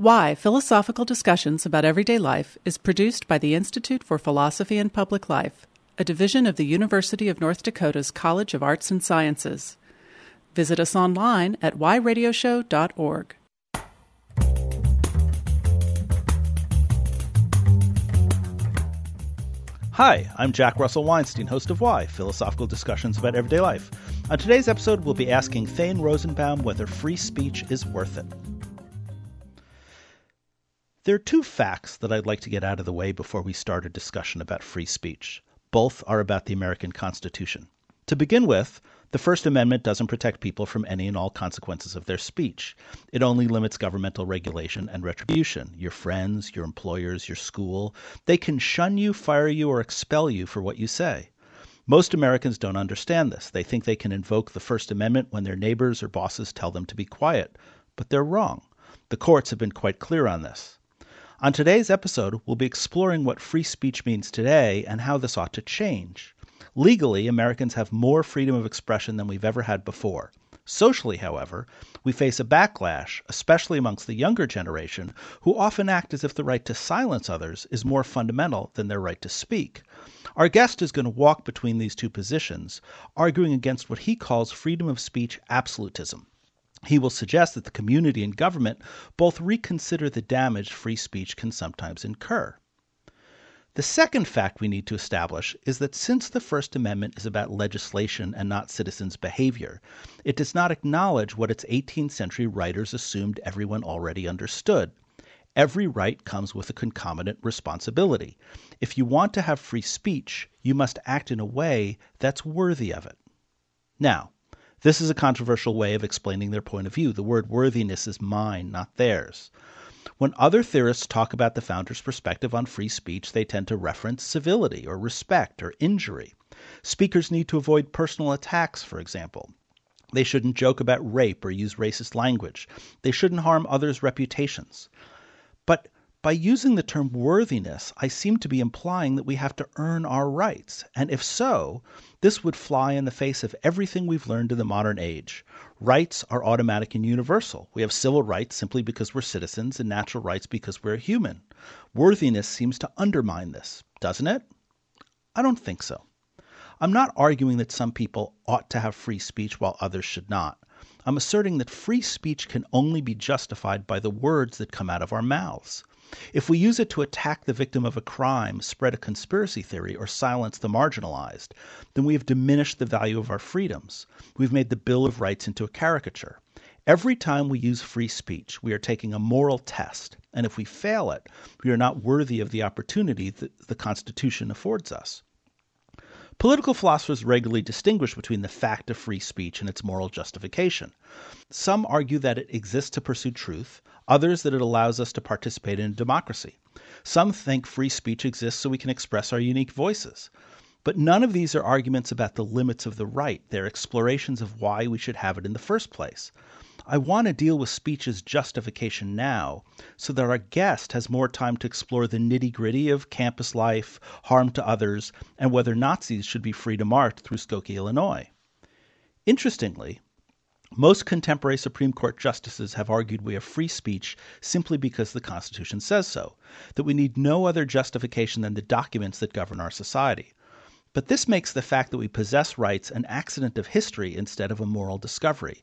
Why Philosophical Discussions About Everyday Life is produced by the Institute for Philosophy and Public Life, a division of the University of North Dakota's College of Arts and Sciences. Visit us online at whyradioshow.org. Hi, I'm Jack Russell Weinstein, host of Why Philosophical Discussions About Everyday Life. On today's episode, we'll be asking Thane Rosenbaum whether free speech is worth it. There are two facts that I'd like to get out of the way before we start a discussion about free speech. Both are about the American Constitution. To begin with, the First Amendment doesn't protect people from any and all consequences of their speech. It only limits governmental regulation and retribution. Your friends, your employers, your school, they can shun you, fire you, or expel you for what you say. Most Americans don't understand this. They think they can invoke the First Amendment when their neighbors or bosses tell them to be quiet. But they're wrong. The courts have been quite clear on this. On today's episode, we'll be exploring what free speech means today and how this ought to change. Legally, Americans have more freedom of expression than we've ever had before. Socially, however, we face a backlash, especially amongst the younger generation, who often act as if the right to silence others is more fundamental than their right to speak. Our guest is going to walk between these two positions, arguing against what he calls freedom of speech absolutism. He will suggest that the community and government both reconsider the damage free speech can sometimes incur. The second fact we need to establish is that since the First Amendment is about legislation and not citizens' behavior, it does not acknowledge what its 18th century writers assumed everyone already understood. Every right comes with a concomitant responsibility. If you want to have free speech, you must act in a way that's worthy of it. Now, this is a controversial way of explaining their point of view. The word worthiness is mine, not theirs. When other theorists talk about the founders' perspective on free speech, they tend to reference civility or respect or injury. Speakers need to avoid personal attacks, for example. They shouldn't joke about rape or use racist language. They shouldn't harm others' reputations. But by using the term worthiness, I seem to be implying that we have to earn our rights. And if so, this would fly in the face of everything we've learned in the modern age. Rights are automatic and universal. We have civil rights simply because we're citizens and natural rights because we're human. Worthiness seems to undermine this, doesn't it? I don't think so. I'm not arguing that some people ought to have free speech while others should not. I'm asserting that free speech can only be justified by the words that come out of our mouths. If we use it to attack the victim of a crime, spread a conspiracy theory, or silence the marginalized, then we have diminished the value of our freedoms. We've made the Bill of Rights into a caricature. Every time we use free speech, we are taking a moral test, and if we fail it, we are not worthy of the opportunity that the Constitution affords us. Political philosophers regularly distinguish between the fact of free speech and its moral justification. Some argue that it exists to pursue truth, others that it allows us to participate in a democracy. Some think free speech exists so we can express our unique voices. But none of these are arguments about the limits of the right, they're explorations of why we should have it in the first place. I want to deal with speech's justification now so that our guest has more time to explore the nitty gritty of campus life, harm to others, and whether Nazis should be free to march through Skokie, Illinois. Interestingly, most contemporary Supreme Court justices have argued we have free speech simply because the Constitution says so, that we need no other justification than the documents that govern our society. But this makes the fact that we possess rights an accident of history instead of a moral discovery.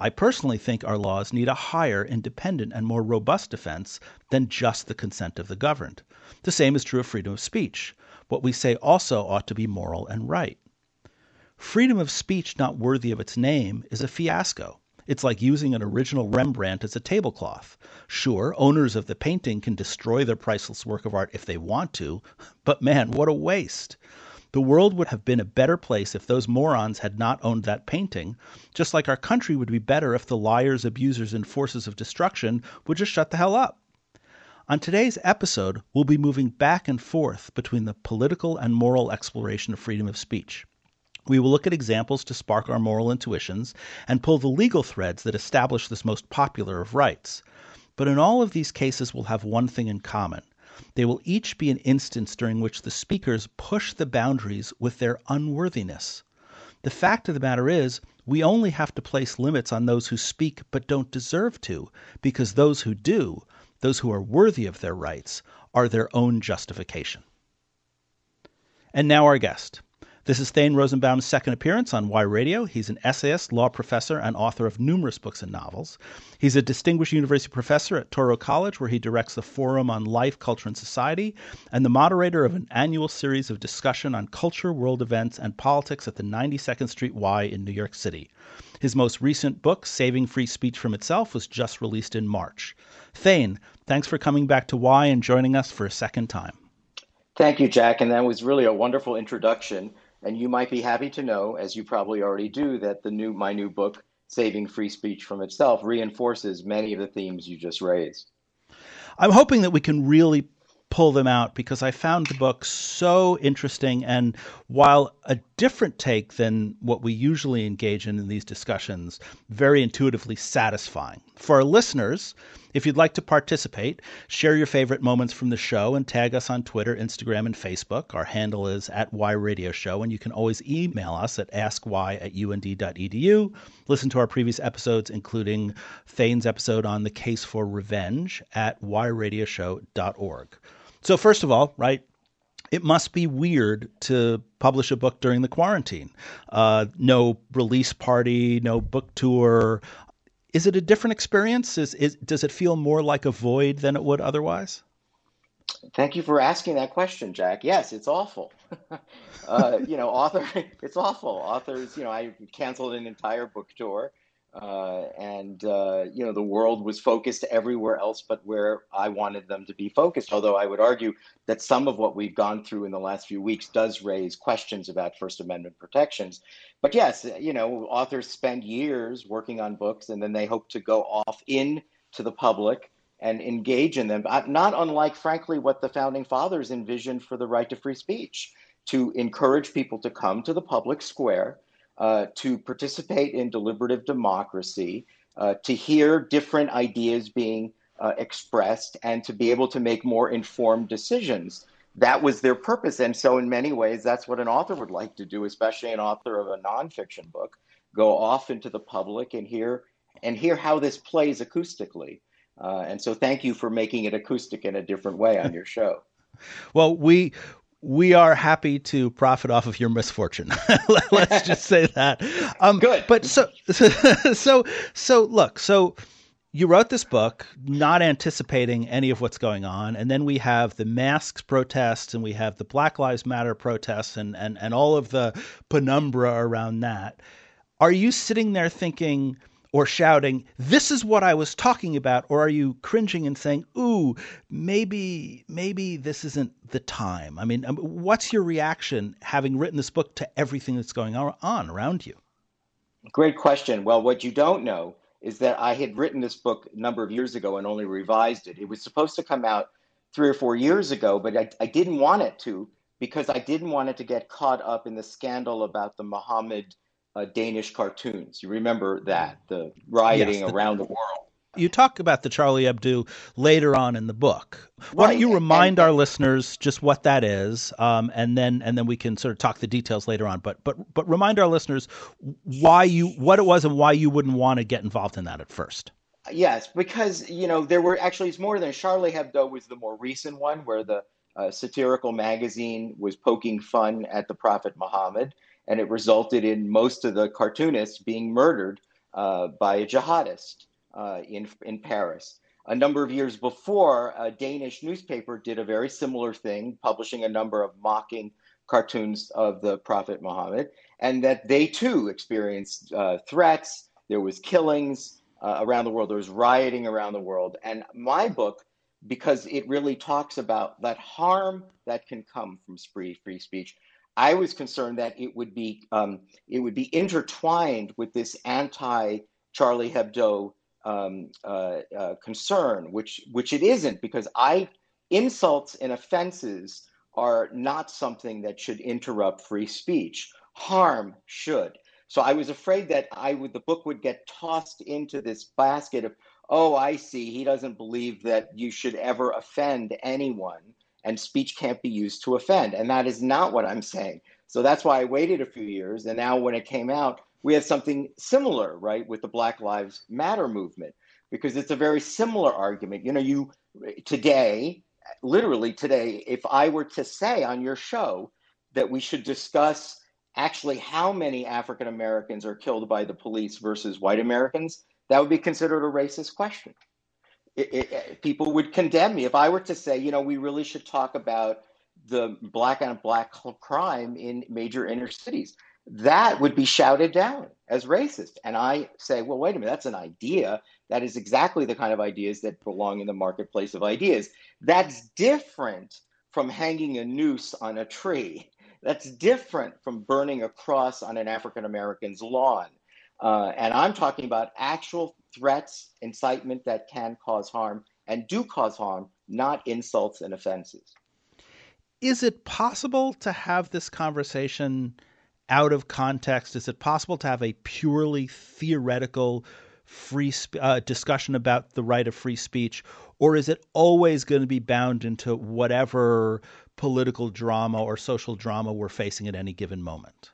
I personally think our laws need a higher, independent, and more robust defense than just the consent of the governed. The same is true of freedom of speech. What we say also ought to be moral and right. Freedom of speech not worthy of its name is a fiasco. It's like using an original Rembrandt as a tablecloth. Sure, owners of the painting can destroy their priceless work of art if they want to, but man, what a waste! The world would have been a better place if those morons had not owned that painting, just like our country would be better if the liars, abusers, and forces of destruction would just shut the hell up. On today's episode, we'll be moving back and forth between the political and moral exploration of freedom of speech. We will look at examples to spark our moral intuitions and pull the legal threads that establish this most popular of rights. But in all of these cases, we'll have one thing in common they will each be an instance during which the speakers push the boundaries with their unworthiness. The fact of the matter is, we only have to place limits on those who speak but don't deserve to, because those who do, those who are worthy of their rights, are their own justification. And now our guest. This is Thane Rosenbaum's second appearance on Why Radio. He's an essayist, law professor, and author of numerous books and novels. He's a distinguished university professor at Touro College, where he directs the Forum on Life, Culture, and Society, and the moderator of an annual series of discussion on culture, world events, and politics at the 92nd Street Why in New York City. His most recent book, Saving Free Speech from Itself, was just released in March. Thane, thanks for coming back to Y and joining us for a second time. Thank you, Jack. And that was really a wonderful introduction. And you might be happy to know, as you probably already do, that the new my new book, Saving Free Speech from Itself, reinforces many of the themes you just raised. I'm hoping that we can really pull them out because I found the book so interesting. And while a different take than what we usually engage in in these discussions, very intuitively satisfying. For our listeners, if you'd like to participate, share your favorite moments from the show and tag us on Twitter, Instagram, and Facebook. Our handle is at Why Radio Show, and you can always email us at askwhy at und.edu. Listen to our previous episodes, including Thane's episode on the case for revenge at whyradioshow.org. So, first of all, right, it must be weird to publish a book during the quarantine. Uh, no release party, no book tour. Is it a different experience? Is, is does it feel more like a void than it would otherwise? Thank you for asking that question, Jack. Yes, it's awful. uh, you know, author, it's awful. Authors, you know, I canceled an entire book tour. Uh, and uh, you know the world was focused everywhere else but where I wanted them to be focused. Although I would argue that some of what we've gone through in the last few weeks does raise questions about First Amendment protections. But yes, you know authors spend years working on books and then they hope to go off in to the public and engage in them. Not unlike, frankly, what the founding fathers envisioned for the right to free speech to encourage people to come to the public square uh, to participate in deliberative democracy, uh, to hear different ideas being uh, expressed, and to be able to make more informed decisions. That was their purpose. And so, in many ways, that's what an author would like to do, especially an author of a nonfiction book go off into the public and hear and hear how this plays acoustically. Uh, and so, thank you for making it acoustic in a different way on your show. well, we we are happy to profit off of your misfortune. Let's just say that. Um, Good. But so, so, so, look, so you wrote this book not anticipating any of what's going on. And then we have the masks protests and we have the Black Lives Matter protests and, and, and all of the penumbra around that. Are you sitting there thinking, or shouting, This is what I was talking about? Or are you cringing and saying, Ooh, maybe, maybe this isn't the time? I mean, um, what's your reaction having written this book to everything that's going on around you? Great question. Well, what you don't know is that I had written this book a number of years ago and only revised it. It was supposed to come out three or four years ago, but I, I didn't want it to because I didn't want it to get caught up in the scandal about the Muhammad uh, Danish cartoons. You remember that, the rioting yes, the, around the world. You talk about the Charlie Hebdo later on in the book. Why right. don't you remind and, our listeners just what that is, um, and then and then we can sort of talk the details later on. But but but remind our listeners why you what it was and why you wouldn't want to get involved in that at first. Yes, because you know there were actually it's more than Charlie Hebdo was the more recent one where the uh, satirical magazine was poking fun at the Prophet Muhammad and it resulted in most of the cartoonists being murdered uh, by a jihadist uh, in in Paris. A number of years before, a Danish newspaper did a very similar thing, publishing a number of mocking cartoons of the Prophet Muhammad, and that they too experienced uh, threats. There was killings uh, around the world. There was rioting around the world, and my book because it really talks about that harm that can come from free free speech I was concerned that it would be um, it would be intertwined with this anti Charlie Hebdo um, uh, uh, concern, which which it isn't, because I insults and offenses are not something that should interrupt free speech. Harm should. So I was afraid that I would the book would get tossed into this basket of oh I see he doesn't believe that you should ever offend anyone and speech can't be used to offend. And that is not what I'm saying. So that's why I waited a few years. And now when it came out, we have something similar, right, with the Black Lives Matter movement. because it's a very similar argument. You know, you today, literally today, if I were to say on your show that we should discuss actually how many African Americans are killed by the police versus white Americans, that would be considered a racist question. It, it, people would condemn me if I were to say, you know, we really should talk about the black on black crime in major inner cities. That would be shouted down as racist. And I say, well, wait a minute, that's an idea. That is exactly the kind of ideas that belong in the marketplace of ideas. That's different from hanging a noose on a tree. That's different from burning a cross on an African American's lawn. Uh, and I'm talking about actual threats, incitement that can cause harm and do cause harm, not insults and offenses. Is it possible to have this conversation out of context? Is it possible to have a purely theoretical free sp- uh, discussion about the right of free speech, or is it always going to be bound into whatever political drama or social drama we're facing at any given moment?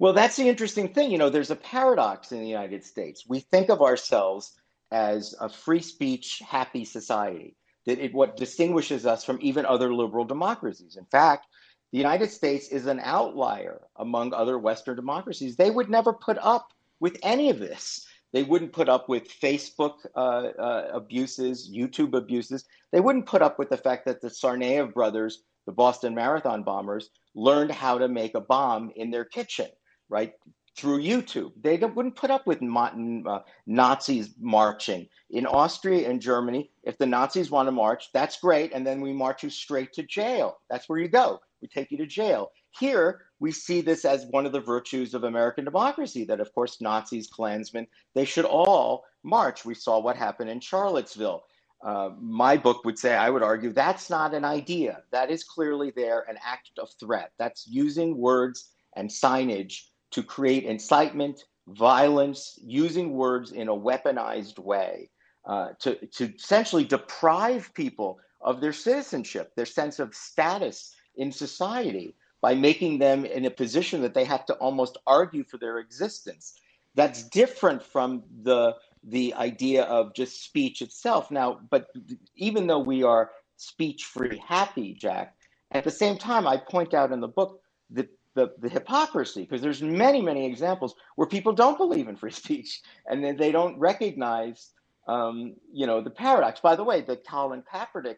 Well, that's the interesting thing. You know, there's a paradox in the United States. We think of ourselves as a free speech, happy society. That it what distinguishes us from even other liberal democracies. In fact, the United States is an outlier among other Western democracies. They would never put up with any of this. They wouldn't put up with Facebook uh, uh, abuses, YouTube abuses. They wouldn't put up with the fact that the Tsarnaev brothers, the Boston Marathon bombers, learned how to make a bomb in their kitchen, right? Through YouTube. They wouldn't put up with uh, Nazis marching. In Austria and Germany, if the Nazis want to march, that's great. And then we march you straight to jail. That's where you go. We take you to jail. Here, we see this as one of the virtues of American democracy that, of course, Nazis, Klansmen, they should all march. We saw what happened in Charlottesville. Uh, my book would say, I would argue, that's not an idea. That is clearly there an act of threat. That's using words and signage to create incitement, violence, using words in a weaponized way uh, to, to essentially deprive people of their citizenship, their sense of status in society by making them in a position that they have to almost argue for their existence. That's different from the the idea of just speech itself. Now, but even though we are speech free happy, Jack, at the same time, I point out in the book the the, the hypocrisy because there's many many examples where people don't believe in free speech and then they don't recognize um, you know the paradox. By the way, the Colin Kaepernick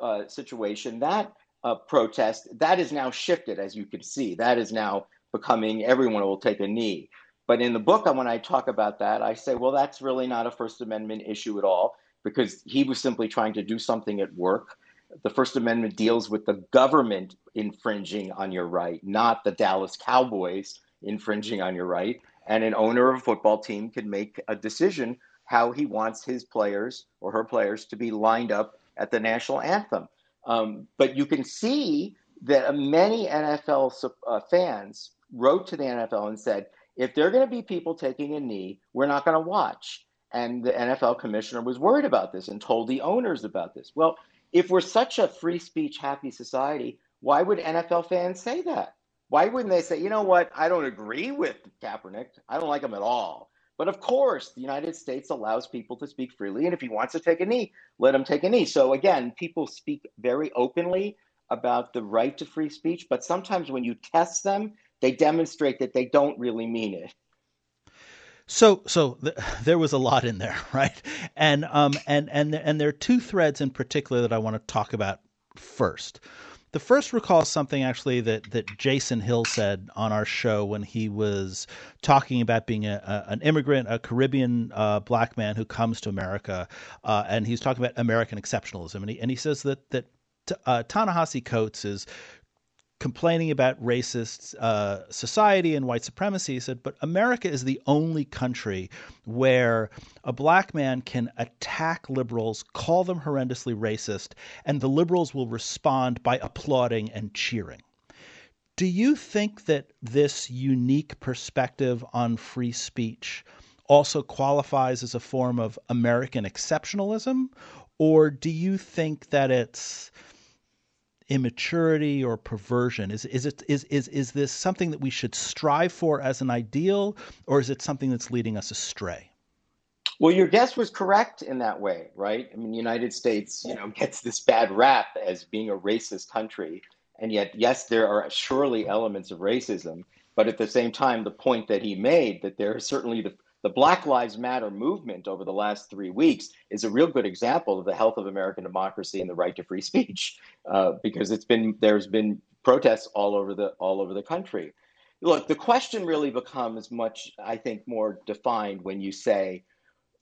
uh, situation that uh, protest, that is now shifted, as you can see. That is now becoming everyone will take a knee. But in the book, when I talk about that, I say, well, that's really not a First Amendment issue at all, because he was simply trying to do something at work. The First Amendment deals with the government infringing on your right, not the Dallas Cowboys infringing on your right. And an owner of a football team can make a decision how he wants his players or her players to be lined up at the national anthem. Um, but you can see that many NFL uh, fans wrote to the NFL and said, if there are going to be people taking a knee, we're not going to watch. And the NFL commissioner was worried about this and told the owners about this. Well, if we're such a free speech happy society, why would NFL fans say that? Why wouldn't they say, you know what, I don't agree with Kaepernick. I don't like him at all. But of course, the United States allows people to speak freely. And if he wants to take a knee, let him take a knee. So again, people speak very openly about the right to free speech. But sometimes when you test them, they demonstrate that they don't really mean it. So, so th- there was a lot in there, right? And um, and and and there are two threads in particular that I want to talk about first. The first recalls something actually that, that Jason Hill said on our show when he was talking about being a, a an immigrant, a Caribbean uh, black man who comes to America, uh, and he's talking about American exceptionalism, and he and he says that that uh, Ta-Nehisi Coates is complaining about racist uh, society and white supremacy. He said, but America is the only country where a black man can attack liberals, call them horrendously racist, and the liberals will respond by applauding and cheering. Do you think that this unique perspective on free speech also qualifies as a form of American exceptionalism? Or do you think that it's immaturity or perversion? Is is it is is is this something that we should strive for as an ideal, or is it something that's leading us astray? Well, your guess was correct in that way, right? I mean, the United States, you know, gets this bad rap as being a racist country, and yet, yes, there are surely elements of racism, but at the same time, the point that he made that there is certainly the the Black Lives Matter movement over the last three weeks is a real good example of the health of American democracy and the right to free speech, uh, because it's been there's been protests all over the all over the country. Look, the question really becomes much, I think, more defined when you say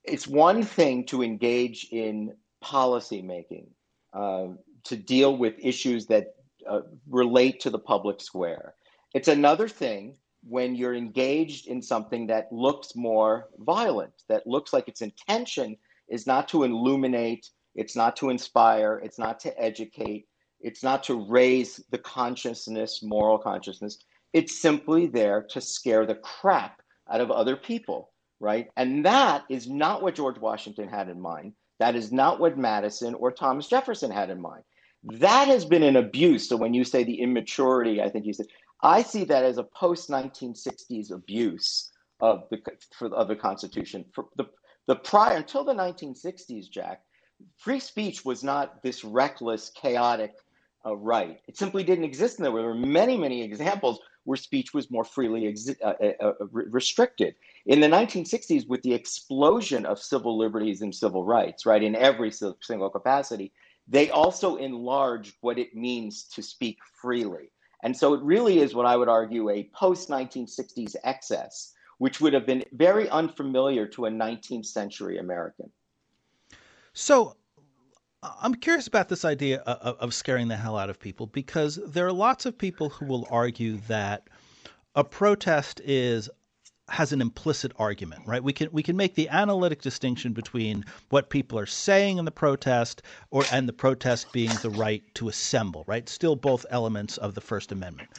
it's one thing to engage in policy making, uh, to deal with issues that uh, relate to the public square. It's another thing when you're engaged in something that looks more violent, that looks like its intention is not to illuminate, it's not to inspire, it's not to educate, it's not to raise the consciousness, moral consciousness. It's simply there to scare the crap out of other people, right? And that is not what George Washington had in mind. That is not what Madison or Thomas Jefferson had in mind. That has been an abuse. So when you say the immaturity, I think you said, I see that as a post 1960s abuse of the for, of the Constitution. For the the prior until the 1960s, Jack, free speech was not this reckless, chaotic uh, right. It simply didn't exist. And there were many, many examples where speech was more freely uh, uh, uh restricted. In the 1960s, with the explosion of civil liberties and civil rights, right, in every single capacity, they also enlarged what it means to speak freely. And so it really is what I would argue a post 1960s excess, which would have been very unfamiliar to a 19th century American. So I'm curious about this idea of, of scaring the hell out of people because there are lots of people who will argue that a protest is has an implicit argument, right? We can we can make the analytic distinction between what people are saying in the protest or and the protest being the right to assemble, right? Still both elements of the First Amendment.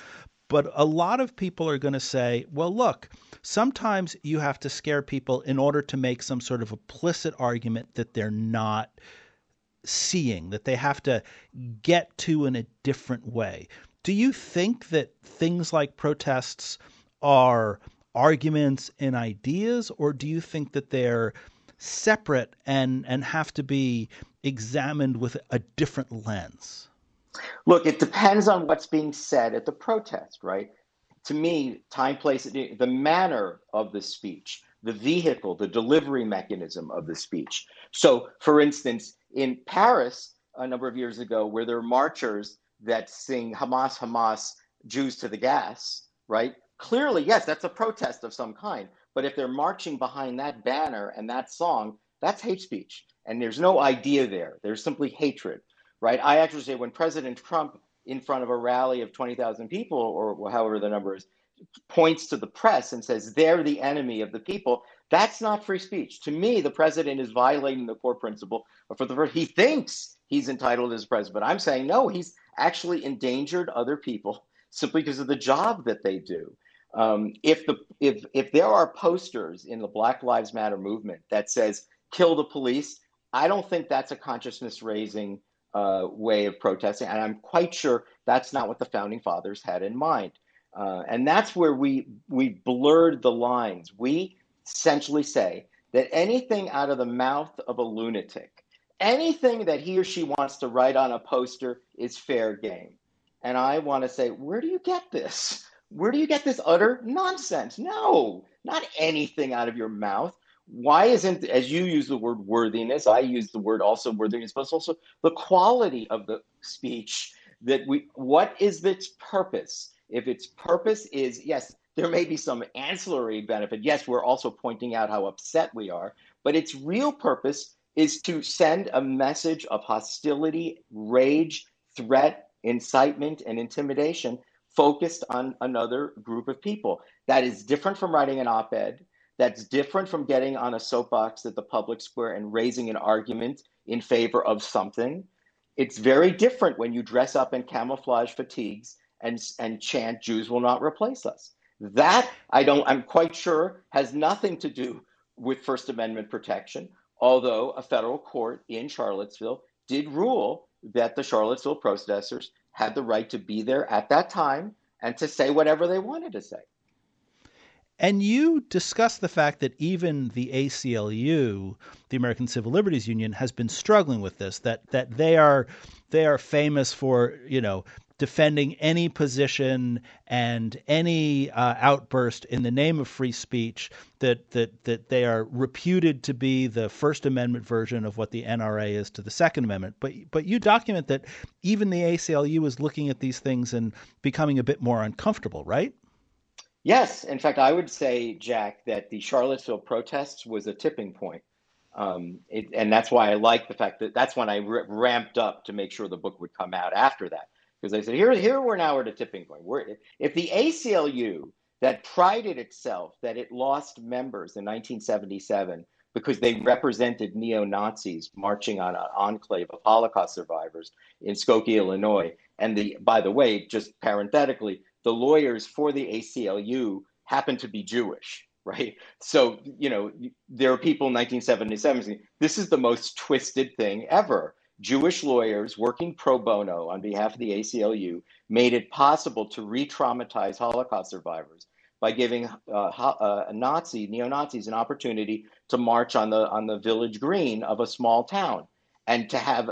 But a lot of people are going to say, well, look, sometimes you have to scare people in order to make some sort of implicit argument that they're not seeing, that they have to get to in a different way. Do you think that things like protests are arguments and ideas, or do you think that they're separate and, and have to be examined with a different lens? Look, it depends on what's being said at the protest, right? To me, time, place, the manner of the speech, the vehicle, the delivery mechanism of the speech. So, for instance, in Paris a number of years ago, where there are marchers that sing Hamas, Hamas, Jews to the gas, right? Clearly, yes, that's a protest of some kind. But if they're marching behind that banner and that song, that's hate speech. And there's no idea there. There's simply hatred, right? I actually say when President Trump, in front of a rally of 20,000 people, or however the number is, points to the press and says they're the enemy of the people, that's not free speech. To me, the president is violating the core principle. For the first, he thinks he's entitled as president, but I'm saying no. He's actually endangered other people simply because of the job that they do. Um, if the if if there are posters in the Black Lives Matter movement that says "kill the police," I don't think that's a consciousness raising uh, way of protesting, and I'm quite sure that's not what the founding fathers had in mind. Uh, and that's where we we blurred the lines. We essentially say that anything out of the mouth of a lunatic, anything that he or she wants to write on a poster is fair game. And I want to say, where do you get this? Where do you get this utter nonsense? No, not anything out of your mouth. Why isn't, as you use the word worthiness, I use the word also worthiness, but also the quality of the speech that we, what is its purpose? If its purpose is, yes, there may be some ancillary benefit. Yes, we're also pointing out how upset we are, but its real purpose is to send a message of hostility, rage, threat, incitement, and intimidation focused on another group of people. That is different from writing an op ed. That's different from getting on a soapbox at the public square and raising an argument in favor of something. It's very different when you dress up in camouflage fatigues and, and chant, Jews will not replace us. That, I don't, I'm quite sure, has nothing to do with First Amendment protection, although a federal court in Charlottesville did rule that the Charlottesville protesters had the right to be there at that time and to say whatever they wanted to say. And you discuss the fact that even the ACLU, the American Civil Liberties Union, has been struggling with this. That that they are they are famous for you know defending any position and any uh, outburst in the name of free speech that that that they are reputed to be the First Amendment version of what the NRA is to the Second Amendment. But but you document that even the ACLU is looking at these things and becoming a bit more uncomfortable, right? Yes, in fact, I would say, Jack, that the Charlottesville protests was a tipping point. Um, it, and that's why I like the fact that that's when I r- ramped up to make sure the book would come out after that because they said here here we're now at a tipping point. We're, if the ACLU that prided itself that it lost members in 1977 because they represented neo Nazis marching on an enclave of Holocaust survivors in Skokie, Illinois. And the by the way, just parenthetically, the lawyers for the ACLU happen to be Jewish, right? So you know there are people in 1977 saying this is the most twisted thing ever. Jewish lawyers working pro bono on behalf of the ACLU made it possible to re traumatize Holocaust survivors by giving uh, uh, Nazi, neo Nazis, an opportunity to march on the, on the village green of a small town and to have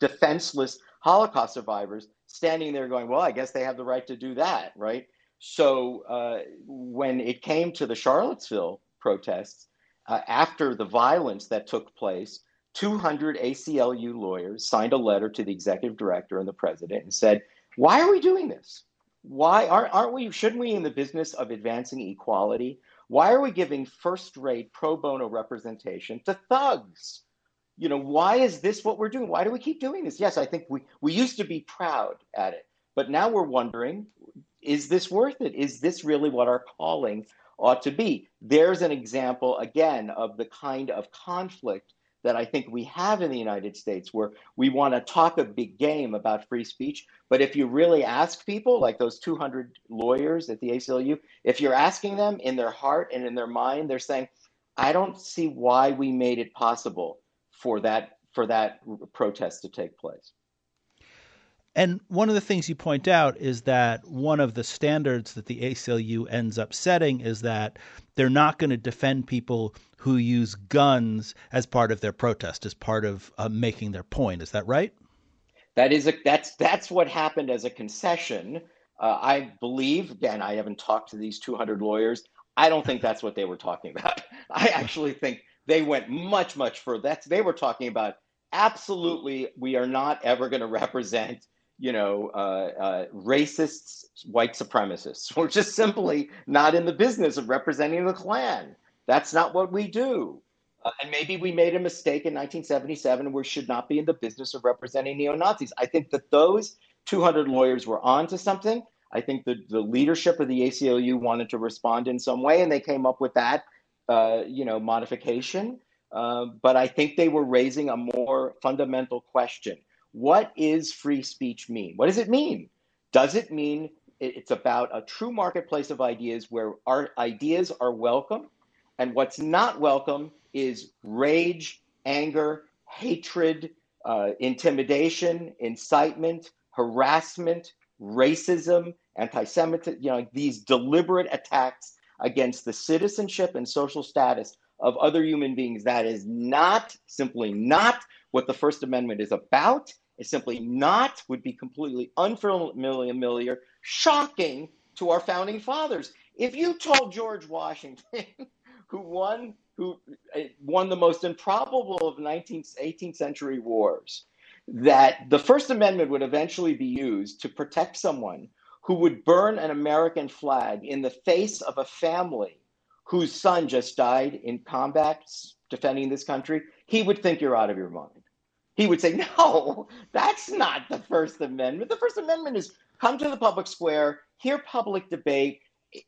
defenseless Holocaust survivors standing there going, well, I guess they have the right to do that, right? So uh, when it came to the Charlottesville protests, uh, after the violence that took place, 200 ACLU lawyers signed a letter to the executive director and the president and said, Why are we doing this? Why aren't, aren't we, shouldn't we in the business of advancing equality? Why are we giving first rate pro bono representation to thugs? You know, why is this what we're doing? Why do we keep doing this? Yes, I think we, we used to be proud at it, but now we're wondering is this worth it? Is this really what our calling ought to be? There's an example, again, of the kind of conflict that I think we have in the United States, where we want to talk a big game about free speech. But if you really ask people, like those 200 lawyers at the ACLU, if you're asking them in their heart and in their mind, they're saying, I don't see why we made it possible for that for that protest to take place. And one of the things you point out is that one of the standards that the ACLU ends up setting is that they're not going to defend people who use guns as part of their protest, as part of uh, making their point. Is that right? That is a, that's that's what happened as a concession. Uh, I believe again. I haven't talked to these 200 lawyers. I don't think that's what they were talking about. I actually think they went much much further. That's they were talking about absolutely. We are not ever going to represent you know, uh, uh, racists, white supremacists. We're just simply not in the business of representing the Klan. That's not what we do. Uh, and maybe we made a mistake in 1977 we should not be in the business of representing neo Nazis. I think that those 200 lawyers were on to something. I think the, the leadership of the ACLU wanted to respond in some way, and they came up with that, uh, you know, modification. Uh, but I think they were raising a more fundamental question what is free speech mean? What does it mean? Does it mean it's about a true marketplace of ideas where our ideas are welcome? And what's not welcome is rage, anger, hatred, uh, intimidation, incitement, harassment, racism, anti-Semitism, you know, these deliberate attacks against the citizenship and social status of other human beings. That is not, simply not what the First Amendment is about is simply not, would be completely unfamiliar, shocking to our founding fathers. If you told George Washington, who won who uh, won the most improbable of 19th, 18th century wars, that the First Amendment would eventually be used to protect someone who would burn an American flag in the face of a family whose son just died in combat defending this country, he would think you're out of your mind he would say, no, that's not the First Amendment. The First Amendment is come to the public square, hear public debate,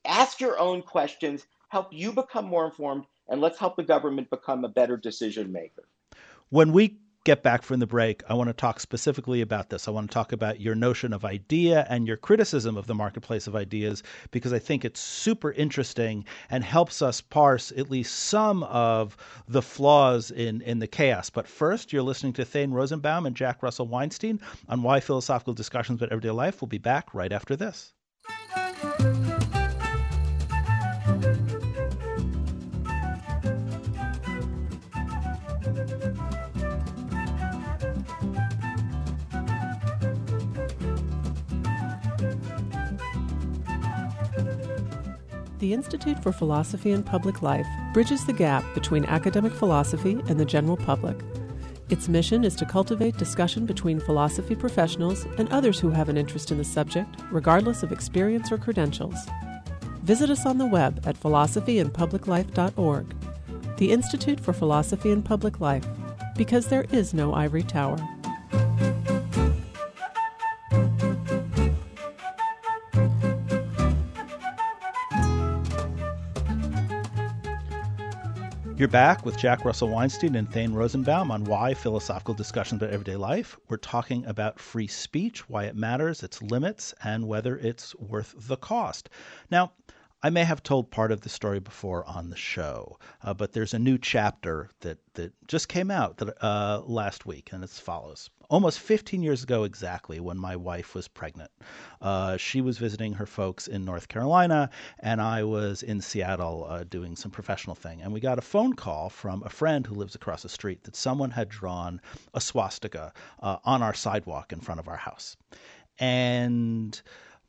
ask your own questions, help you become more informed, and let's help the government become a better decision maker. When we get back from the break, I want to talk specifically about this. I want to talk about your notion of idea and your criticism of the marketplace of ideas because I think it's super interesting and helps us parse at least some of the flaws in, in the chaos. But first, you're listening to Thane Rosenbaum and Jack Russell Weinstein on why philosophical discussions about everyday life. We'll be back right after this. The Institute for Philosophy and Public Life bridges the gap between academic philosophy and the general public. Its mission is to cultivate discussion between philosophy professionals and others who have an interest in the subject, regardless of experience or credentials. Visit us on the web at philosophyandpubliclife.org. The Institute for Philosophy and Public Life, because there is no ivory tower. You're back with Jack Russell Weinstein and Thane Rosenbaum on why philosophical discussions about everyday life. We're talking about free speech, why it matters, its limits, and whether it's worth the cost. Now, I may have told part of the story before on the show, uh, but there's a new chapter that, that just came out that, uh, last week, and it's as follows. Almost 15 years ago, exactly, when my wife was pregnant, uh, she was visiting her folks in North Carolina, and I was in Seattle uh, doing some professional thing. And we got a phone call from a friend who lives across the street that someone had drawn a swastika uh, on our sidewalk in front of our house. And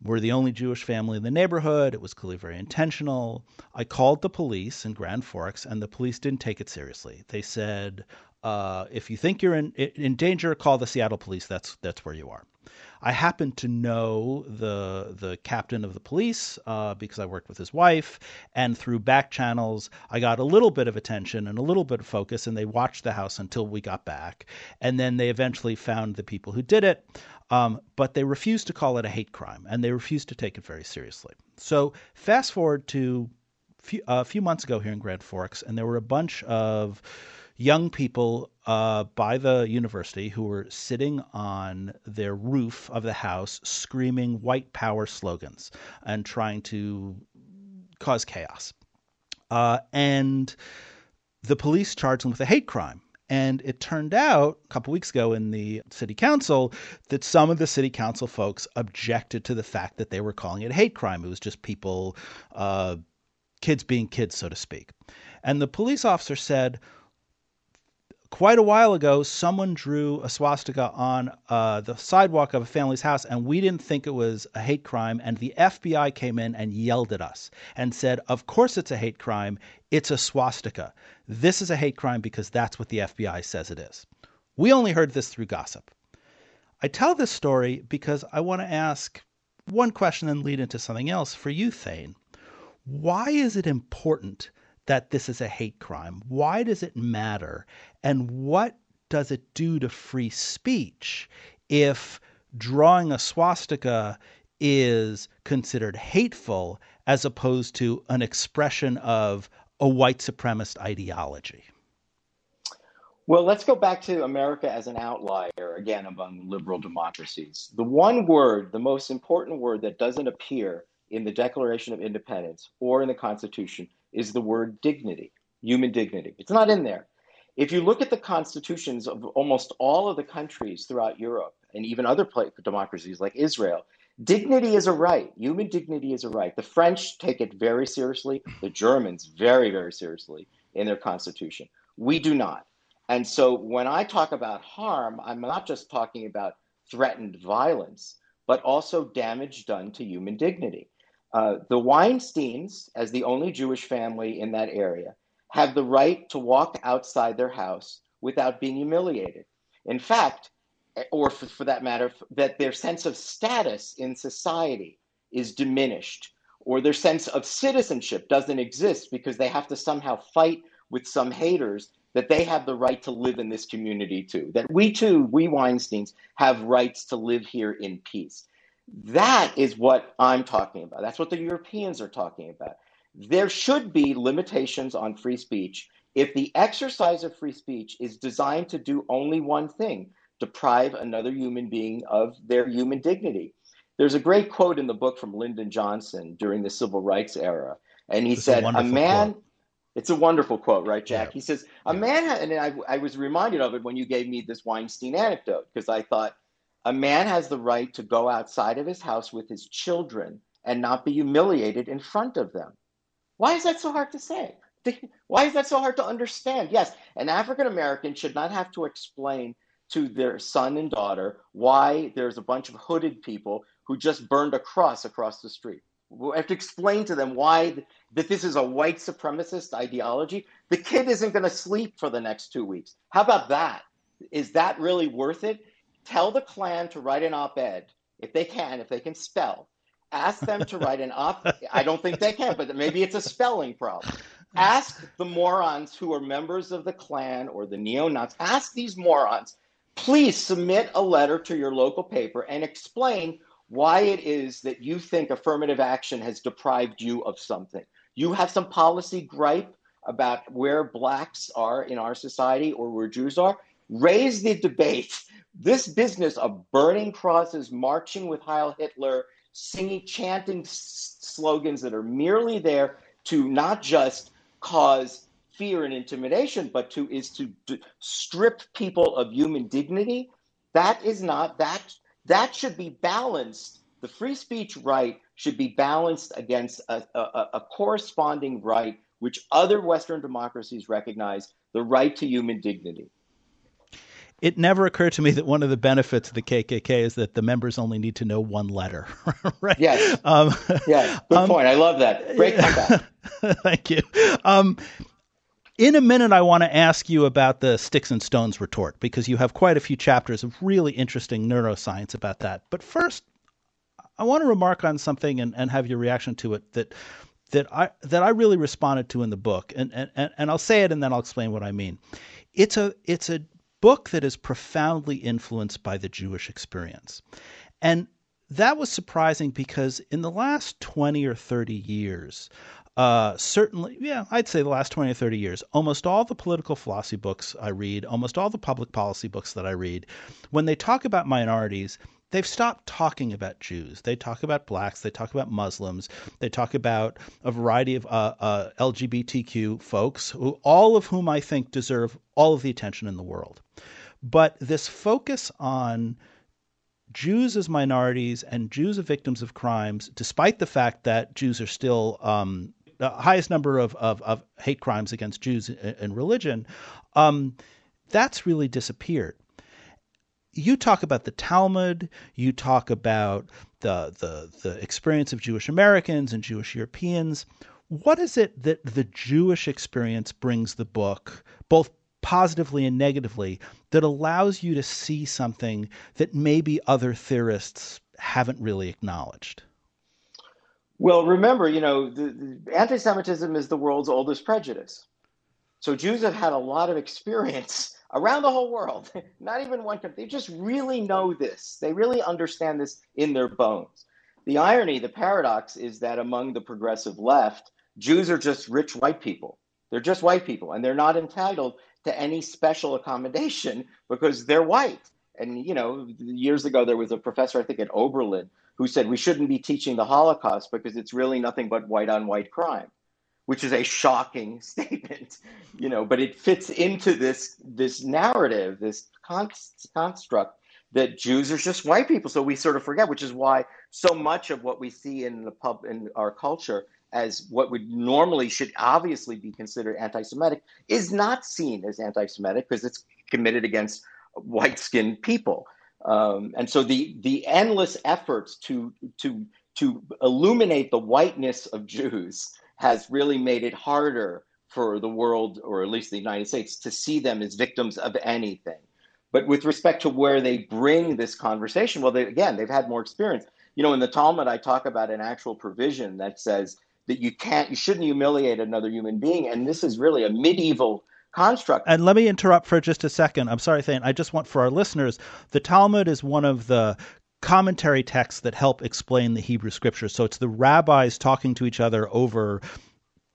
we're the only Jewish family in the neighborhood. It was clearly very intentional. I called the police in Grand Forks, and the police didn't take it seriously. They said, uh, "If you think you're in in danger, call the Seattle police. That's that's where you are." I happen to know the the captain of the police uh, because I worked with his wife, and through back channels, I got a little bit of attention and a little bit of focus, and they watched the house until we got back, and then they eventually found the people who did it. Um, but they refused to call it a hate crime, and they refused to take it very seriously. So fast forward to few, a few months ago here in Grand Forks, and there were a bunch of young people uh, by the university who were sitting on their roof of the house screaming white power slogans and trying to cause chaos. Uh, and the police charged them with a hate crime. And it turned out a couple weeks ago in the city council that some of the city council folks objected to the fact that they were calling it hate crime. It was just people, uh, kids being kids, so to speak. And the police officer said, quite a while ago, someone drew a swastika on uh, the sidewalk of a family's house, and we didn't think it was a hate crime. And the FBI came in and yelled at us and said, Of course it's a hate crime. It's a swastika. This is a hate crime because that's what the FBI says it is. We only heard this through gossip. I tell this story because I want to ask one question and lead into something else for you, Thane. Why is it important that this is a hate crime? Why does it matter? And what does it do to free speech if drawing a swastika is considered hateful as opposed to an expression of a white supremacist ideology? Well, let's go back to America as an outlier again among liberal democracies. The one word, the most important word that doesn't appear in the Declaration of Independence or in the Constitution is the word dignity, human dignity. It's not in there. If you look at the constitutions of almost all of the countries throughout Europe and even other democracies like Israel, dignity is a right. Human dignity is a right. The French take it very seriously, the Germans very, very seriously in their constitution. We do not. And so when I talk about harm, I'm not just talking about threatened violence, but also damage done to human dignity. Uh, the Weinsteins, as the only Jewish family in that area, have the right to walk outside their house without being humiliated. In fact, or for, for that matter, that their sense of status in society is diminished, or their sense of citizenship doesn't exist because they have to somehow fight with some haters that they have the right to live in this community too. That we too, we Weinsteins, have rights to live here in peace. That is what I'm talking about. That's what the Europeans are talking about. There should be limitations on free speech if the exercise of free speech is designed to do only one thing deprive another human being of their human dignity. There's a great quote in the book from Lyndon Johnson during the civil rights era. And he said, A, a man, quote. it's a wonderful quote, right, Jack? Yeah. He says, A yeah. man, and I, I was reminded of it when you gave me this Weinstein anecdote, because I thought, a man has the right to go outside of his house with his children and not be humiliated in front of them. Why is that so hard to say? Why is that so hard to understand? Yes, an African American should not have to explain to their son and daughter why there's a bunch of hooded people who just burned a cross across the street. We have to explain to them why that this is a white supremacist ideology. The kid isn't going to sleep for the next two weeks. How about that? Is that really worth it? Tell the Klan to write an op-ed if they can, if they can spell. Ask them to write an op. I don't think they can, but maybe it's a spelling problem. Ask the morons who are members of the Klan or the neo-Nazis. Ask these morons please submit a letter to your local paper and explain why it is that you think affirmative action has deprived you of something. You have some policy gripe about where blacks are in our society or where Jews are. Raise the debate. This business of burning crosses, marching with Heil Hitler, singing, chanting slogans that are merely there to not just cause fear and intimidation, but to is to, to strip people of human dignity. That is not that that should be balanced. The free speech right should be balanced against a, a, a corresponding right which other Western democracies recognize the right to human dignity. It never occurred to me that one of the benefits of the KKK is that the members only need to know one letter, right? Yes. Um, yes. Good um, point. I love that. Great comeback. Thank you. Um, in a minute, I want to ask you about the sticks and stones retort because you have quite a few chapters of really interesting neuroscience about that. But first, I want to remark on something and, and have your reaction to it that that I that I really responded to in the book, and, and and I'll say it and then I'll explain what I mean. It's a it's a book that is profoundly influenced by the Jewish experience, and that was surprising because in the last 20 or 30 years, uh, certainly, yeah, I'd say the last 20 or 30 years, almost all the political philosophy books I read, almost all the public policy books that I read, when they talk about minorities, they've stopped talking about Jews. They talk about blacks. They talk about Muslims. They talk about a variety of uh, uh, LGBTQ folks, who, all of whom I think deserve all of the attention in the world. But this focus on Jews as minorities and Jews as victims of crimes, despite the fact that Jews are still um, the highest number of, of, of hate crimes against Jews and religion, um, that's really disappeared. You talk about the Talmud, you talk about the, the, the experience of Jewish Americans and Jewish Europeans. What is it that the Jewish experience brings the book, both positively and negatively, that allows you to see something that maybe other theorists haven't really acknowledged? Well, remember, you know, the, the anti-Semitism is the world's oldest prejudice. So Jews have had a lot of experience around the whole world, not even one country. They just really know this. They really understand this in their bones. The irony, the paradox is that among the progressive left, Jews are just rich white people. They're just white people, and they're not entitled to any special accommodation because they're white. And, you know, years ago, there was a professor, I think at Oberlin, who said we shouldn't be teaching the Holocaust because it's really nothing but white on white crime, which is a shocking statement, you know, but it fits into this this narrative, this construct that Jews are just white people. So we sort of forget, which is why so much of what we see in the pub in our culture as what would normally should obviously be considered anti-Semitic is not seen as anti-Semitic because it's committed against white-skinned people. Um, and so the the endless efforts to to to illuminate the whiteness of Jews has really made it harder for the world, or at least the United States, to see them as victims of anything. But with respect to where they bring this conversation, well, they, again, they've had more experience. You know, in the Talmud, I talk about an actual provision that says that you can't, you shouldn't humiliate another human being, and this is really a medieval construct. And let me interrupt for just a second. I'm sorry, Thane. I just want for our listeners, the Talmud is one of the commentary texts that help explain the Hebrew scriptures. So it's the rabbis talking to each other over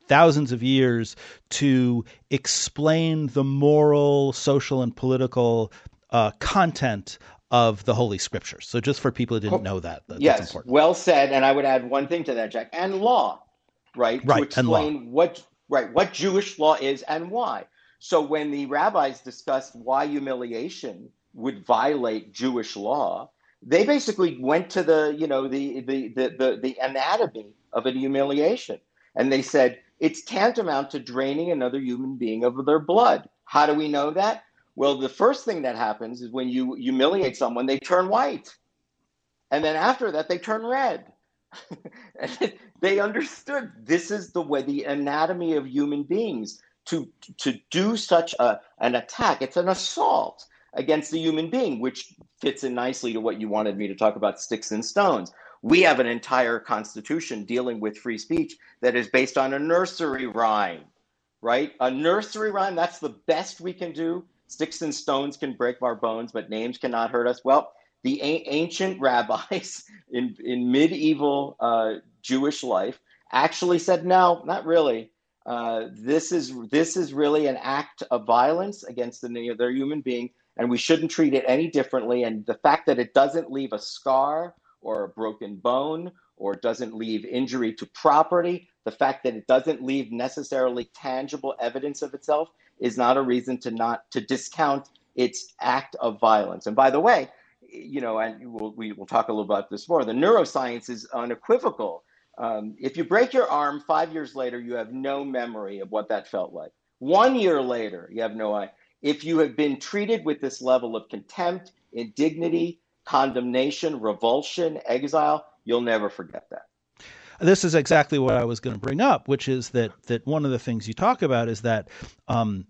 thousands of years to explain the moral, social, and political uh, content of the Holy Scriptures. So just for people who didn't know that, that yes, well said. And I would add one thing to that, Jack, and law, right? Right, to explain what right what Jewish law is and why. So when the rabbis discussed why humiliation would violate Jewish law, they basically went to the, you know, the the the the, the anatomy of a humiliation. And they said it's tantamount to draining another human being of their blood. How do we know that? Well, the first thing that happens is when you humiliate someone, they turn white. And then after that, they turn red. they understood this is the way the anatomy of human beings to to do such a, an attack. It's an assault against the human being, which fits in nicely to what you wanted me to talk about sticks and stones. We have an entire constitution dealing with free speech that is based on a nursery rhyme, right? A nursery rhyme, that's the best we can do. Sticks and stones can break our bones, but names cannot hurt us. Well, the a- ancient rabbis in, in medieval uh, Jewish life actually said, no, not really. Uh, this is this is really an act of violence against the, human being, and we shouldn't treat it any differently. And the fact that it doesn't leave a scar or a broken bone or doesn't leave injury to property, the fact that it doesn't leave necessarily tangible evidence of itself is not a reason to not to discount its act of violence. And by the way, you know, and we'll, we will talk a little about this more. The neuroscience is unequivocal. Um, if you break your arm five years later, you have no memory of what that felt like. One year later, you have no idea. If you have been treated with this level of contempt, indignity, condemnation, revulsion, exile, you'll never forget that. This is exactly what I was going to bring up, which is that that one of the things you talk about is that um,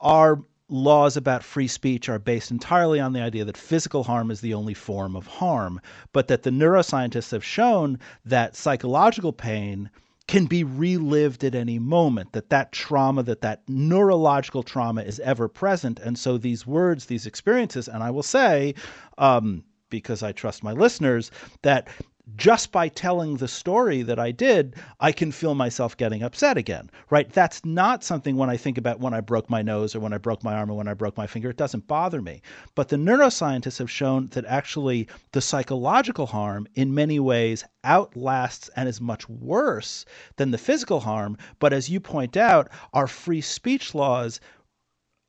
our laws about free speech are based entirely on the idea that physical harm is the only form of harm, but that the neuroscientists have shown that psychological pain can be relived at any moment that that trauma that that neurological trauma is ever present. And so these words these experiences and i will say um, because i trust my listeners that just by telling the story that I did, I can feel myself getting upset again, right? That's not something when I think about when I broke my nose or when I broke my arm or when I broke my finger, it doesn't bother me. But the neuroscientists have shown that actually the psychological harm in many ways outlasts and is much worse than the physical harm. But as you point out, our free speech laws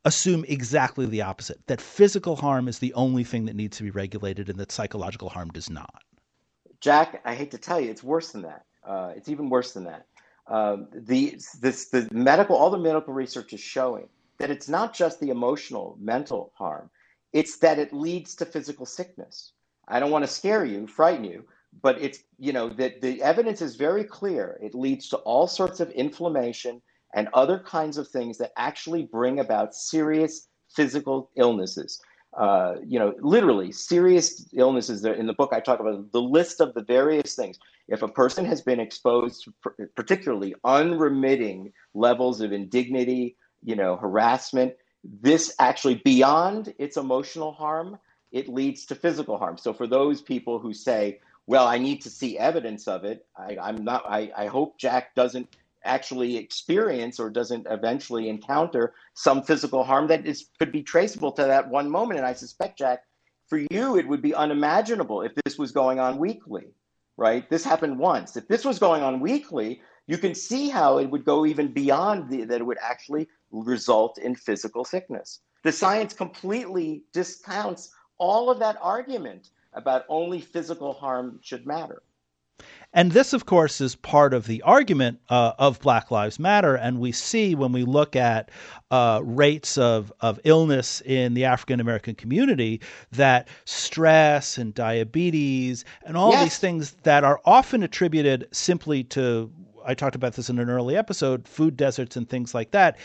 assume exactly the opposite that physical harm is the only thing that needs to be regulated and that psychological harm does not. Jack, I hate to tell you, it's worse than that. Uh, it's even worse than that. Um, the this the medical all the medical research is showing that it's not just the emotional mental harm; it's that it leads to physical sickness. I don't want to scare you, frighten you, but it's you know that the evidence is very clear. It leads to all sorts of inflammation and other kinds of things that actually bring about serious physical illnesses uh, you know, literally serious illnesses. In the book, I talk about the list of the various things. If a person has been exposed to particularly unremitting levels of indignity, you know, harassment, this actually beyond its emotional harm, it leads to physical harm. So for those people who say, well, I need to see evidence of it, I, am not, I, I hope Jack doesn't actually experience or doesn't eventually encounter some physical harm that is could be traceable to that one moment. And I suspect, Jack, for you, it would be unimaginable if this was going on weekly, right? This happened once. If this was going on weekly, you can see how it would go even beyond the, that it would actually result in physical sickness. The science completely discounts all of that argument about only physical harm should matter. And this, of course, is part of the argument uh, of Black Lives Matter. And we see when we look at uh, rates of, of illness in the African American community that stress and diabetes and all yes. these things that are often attributed simply to, I talked about this in an early episode, food deserts and things like that,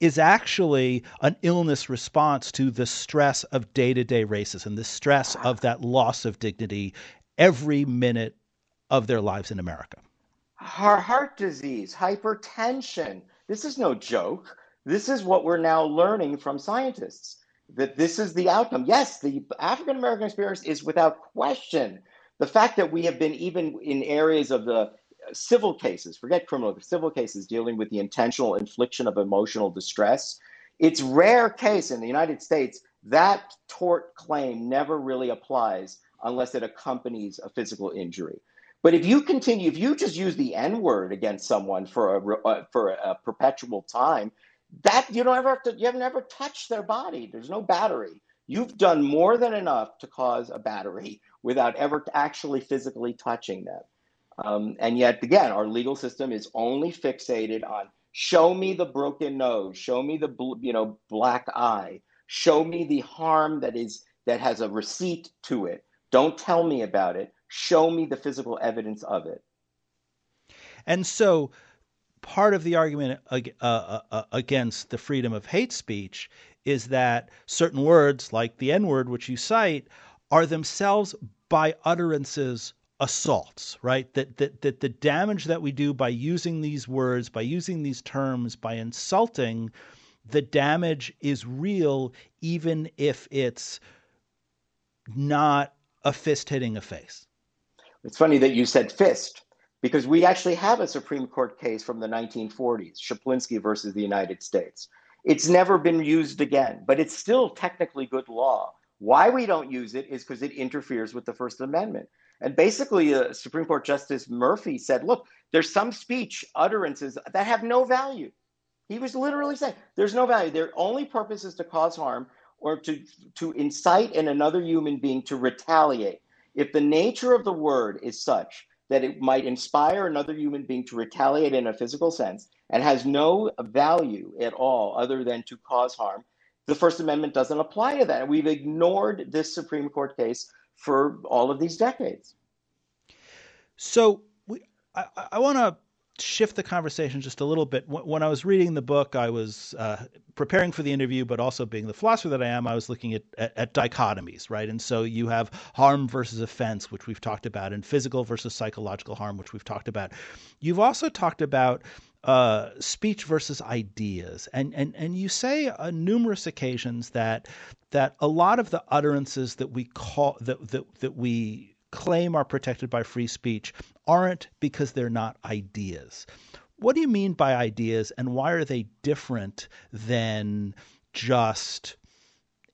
is actually an illness response to the stress of day to day racism, the stress of that loss of dignity every minute of their lives in America. Heart disease, hypertension. This is no joke. This is what we're now learning from scientists that this is the outcome. Yes, the African American experience is without question. The fact that we have been even in areas of the uh, civil cases, forget criminal, civil cases dealing with the intentional infliction of emotional distress, it's rare case in the United States that tort claim never really applies unless it accompanies a physical injury. But if you continue, if you just use the N word against someone for a uh, for a perpetual time, that you don't ever have to. You have never touched their body. There's no battery. You've done more than enough to cause a battery without ever actually physically touching them. Um, and yet, again, our legal system is only fixated on show me the broken nose, show me the you know black eye, show me the harm that is that has a receipt to it. Don't tell me about it Show me the physical evidence of it. And so part of the argument uh, uh, uh, against the freedom of hate speech is that certain words, like the N word, which you cite, are themselves by utterances assaults, right? That, that that the damage that we do by using these words, by using these terms, by insulting, the damage is real, even if it's not a fist hitting a face. It's funny that you said fist because we actually have a Supreme Court case from the 1940s, Chaplinsky versus the United States. It's never been used again, but it's still technically good law. Why we don't use it is because it interferes with the First Amendment. And basically, uh, Supreme Court Justice Murphy said, look, there's some speech utterances that have no value. He was literally saying there's no value. Their only purpose is to cause harm or to, to incite in another human being to retaliate. If the nature of the word is such that it might inspire another human being to retaliate in a physical sense and has no value at all other than to cause harm, the First Amendment doesn't apply to that. We've ignored this Supreme Court case for all of these decades. So we, I, I want to shift the conversation just a little bit. When I was reading the book, I was uh, preparing for the interview, but also being the philosopher that I am, I was looking at, at, at, dichotomies, right? And so you have harm versus offense, which we've talked about, and physical versus psychological harm, which we've talked about. You've also talked about uh, speech versus ideas, and and and you say on numerous occasions that that a lot of the utterances that we call that that, that we claim are protected by free speech aren't because they're not ideas. What do you mean by ideas, and why are they different than just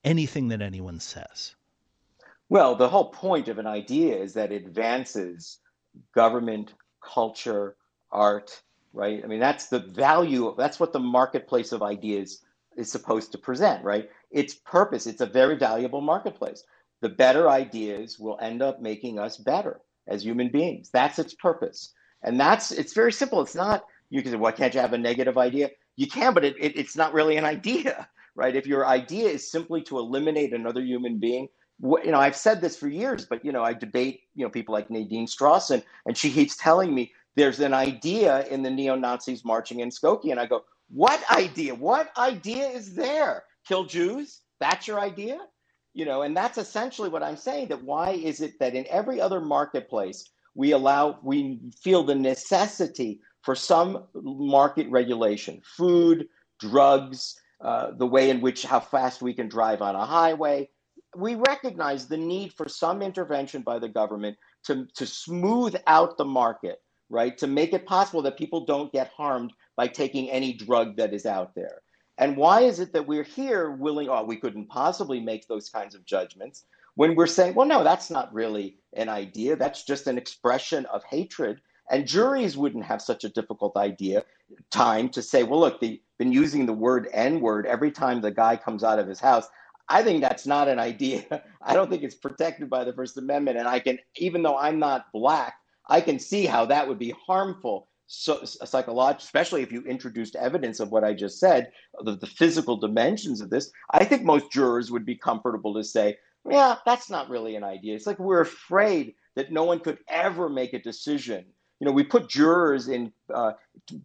anything that anyone says? Well, the whole point of an idea is that it advances government, culture, art, right? I mean, that's the value, of, that's what the marketplace of ideas is supposed to present, right? Its purpose, it's a very valuable marketplace the better ideas will end up making us better as human beings. That's its purpose. And that's it's very simple. It's not you can say, why can't you have a negative idea? You can, but it, it, it's not really an idea, right? If your idea is simply to eliminate another human being, you know, I've said this for years, but you know, I debate, you know, people like Nadine Strossen, and she keeps telling me there's an idea in the neo Nazis marching in Skokie, and I go, what idea? What idea is there? Kill Jews? That's your idea? You know and that's essentially what i'm saying that why is it that in every other marketplace we allow we feel the necessity for some market regulation? Food drugs uh, the way in which how fast we can drive on a highway. We recognize the need for some intervention by the government to, to smooth out the market right? To make it possible that people don't get harmed by taking any drug that is out there and why is it that we're here willing, oh, we couldn't possibly make those kinds of judgments when we're saying, well, no, that's not really an idea. That's just an expression of hatred. And juries wouldn't have such a difficult idea time to say, well, look, they've been using the word N word every time the guy comes out of his house. I think that's not an idea. I don't think it's protected by the First Amendment. And I can, even though I'm not black, I can see how that would be harmful so, psychological, especially if you introduced evidence of what I just said, the, the physical dimensions of this, I think most jurors would be comfortable to say, yeah, that's not really an idea. It's like we're afraid that no one could ever make a decision. You know, we put jurors in uh,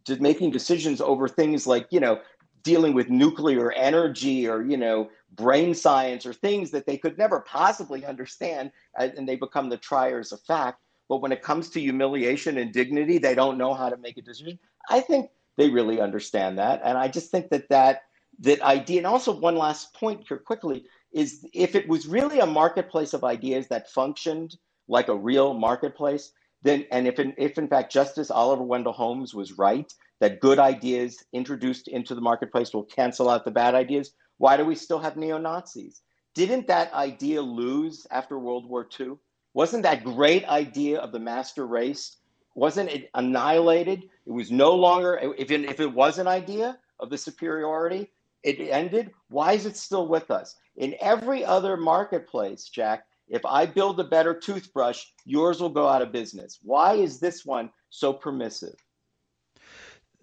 to making decisions over things like, you know, dealing with nuclear energy or, you know, brain science or things that they could never possibly understand, and they become the triers of fact but when it comes to humiliation and dignity, they don't know how to make a decision. I think they really understand that, and I just think that that that idea. And also, one last point here quickly is if it was really a marketplace of ideas that functioned like a real marketplace, then and if in, if in fact Justice Oliver Wendell Holmes was right that good ideas introduced into the marketplace will cancel out the bad ideas, why do we still have neo Nazis? Didn't that idea lose after World War II? Wasn't that great idea of the master race? Wasn't it annihilated? It was no longer, if it, if it was an idea of the superiority, it ended. Why is it still with us? In every other marketplace, Jack, if I build a better toothbrush, yours will go out of business. Why is this one so permissive?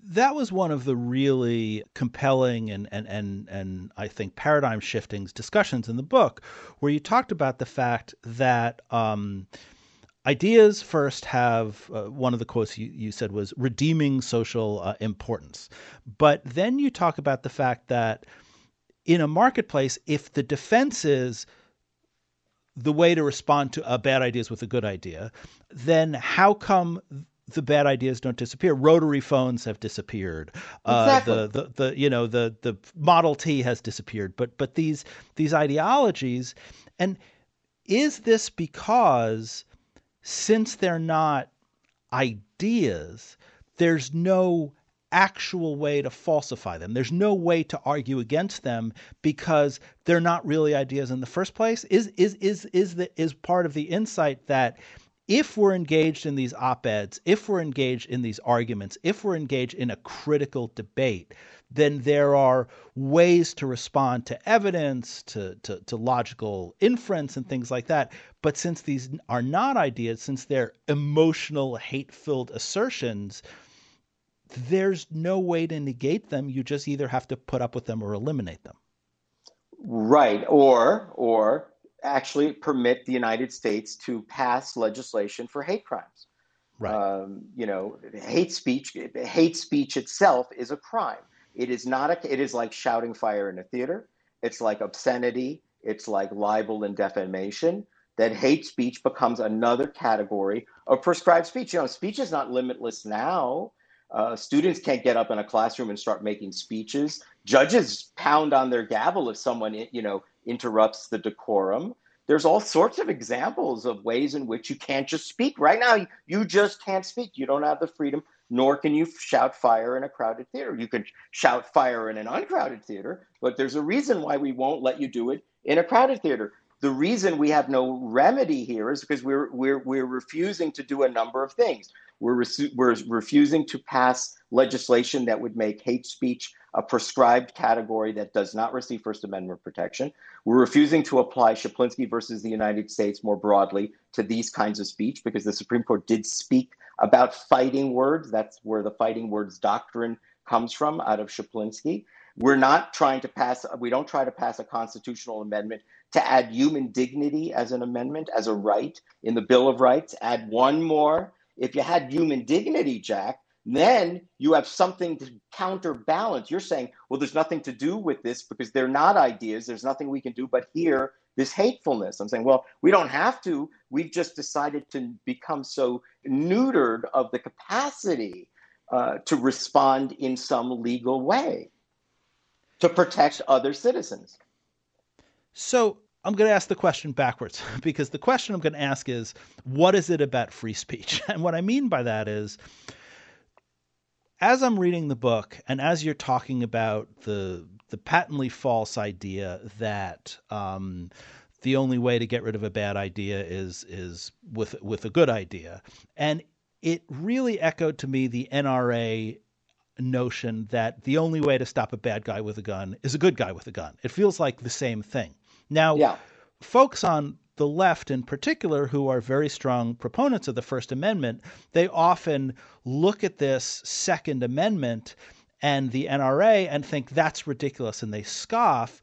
That was one of the really compelling and, and, and, and I think paradigm shifting discussions in the book, where you talked about the fact that um, ideas first have uh, one of the quotes you, you said was redeeming social uh, importance. But then you talk about the fact that in a marketplace, if the defense is the way to respond to a bad ideas with a good idea, then how come the bad ideas don't disappear. Rotary phones have disappeared. Exactly. Uh, the, the the you know the the Model T has disappeared. But but these these ideologies, and is this because since they're not ideas, there's no actual way to falsify them. There's no way to argue against them because they're not really ideas in the first place. Is is is is the is part of the insight that if we're engaged in these op-eds, if we're engaged in these arguments, if we're engaged in a critical debate, then there are ways to respond to evidence, to, to, to, logical inference, and things like that. But since these are not ideas, since they're emotional, hate filled assertions, there's no way to negate them. You just either have to put up with them or eliminate them. Right. Or, or actually permit the United States to pass legislation for hate crimes. Right. Um, you know, hate speech, hate speech itself is a crime. It is not a. It is like shouting fire in a theater. It's like obscenity. It's like libel and defamation. That hate speech becomes another category of prescribed speech. You know, speech is not limitless now. Uh, students can't get up in a classroom and start making speeches. Judges pound on their gavel if someone, you know, interrupts the decorum. There's all sorts of examples of ways in which you can't just speak. Right now, you just can't speak. You don't have the freedom, nor can you shout fire in a crowded theater. You can shout fire in an uncrowded theater, but there's a reason why we won't let you do it in a crowded theater. The reason we have no remedy here is because we're, we're, we're refusing to do a number of things. We're, resu- we're refusing to pass legislation that would make hate speech a prescribed category that does not receive First Amendment protection. We're refusing to apply Chaplinsky versus the United States more broadly to these kinds of speech because the Supreme Court did speak about fighting words. That's where the fighting words doctrine comes from out of Chaplinsky. We're not trying to pass, we don't try to pass a constitutional amendment to add human dignity as an amendment, as a right in the Bill of Rights. Add one more. If you had human dignity, Jack, then you have something to counterbalance. You're saying, well, there's nothing to do with this because they're not ideas. There's nothing we can do but hear this hatefulness. I'm saying, well, we don't have to. We've just decided to become so neutered of the capacity uh, to respond in some legal way to protect other citizens. So I'm going to ask the question backwards because the question I'm going to ask is, what is it about free speech? And what I mean by that is, as I'm reading the book and as you're talking about the the patently false idea that um, the only way to get rid of a bad idea is is with with a good idea, and it really echoed to me the NRA notion that the only way to stop a bad guy with a gun is a good guy with a gun. It feels like the same thing. Now, yeah. folks on the left in particular, who are very strong proponents of the First Amendment, they often look at this Second Amendment and the NRA and think that's ridiculous and they scoff,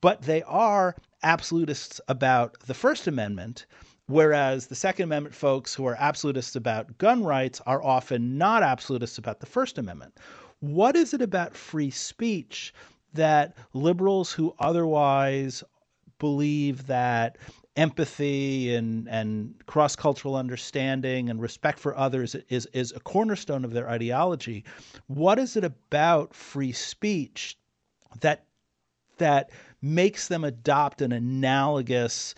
but they are absolutists about the First Amendment. Whereas the Second Amendment folks who are absolutists about gun rights are often not absolutists about the First Amendment. What is it about free speech that liberals who otherwise believe that empathy and and cross cultural understanding and respect for others is is a cornerstone of their ideology. What is it about free speech that that makes them adopt an analogous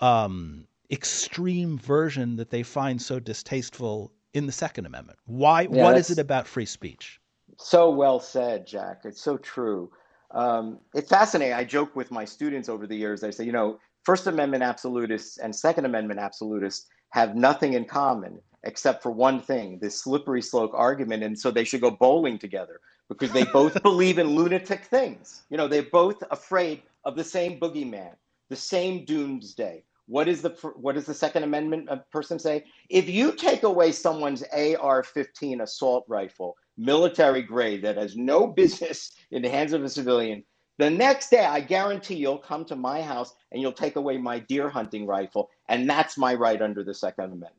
um, extreme version that they find so distasteful in the Second Amendment? Why? Yeah, what is it about free speech? So well said, Jack. It's so true. Um, it's fascinating. I joke with my students over the years. I say, you know, First Amendment absolutists and Second Amendment absolutists have nothing in common except for one thing this slippery slope argument. And so they should go bowling together because they both believe in lunatic things. You know, they're both afraid of the same boogeyman, the same doomsday. What is the what does the Second Amendment uh, person say? If you take away someone's AR-15 assault rifle, military grade, that has no business in the hands of a civilian, the next day, I guarantee you'll come to my house and you'll take away my deer hunting rifle, and that's my right under the Second Amendment.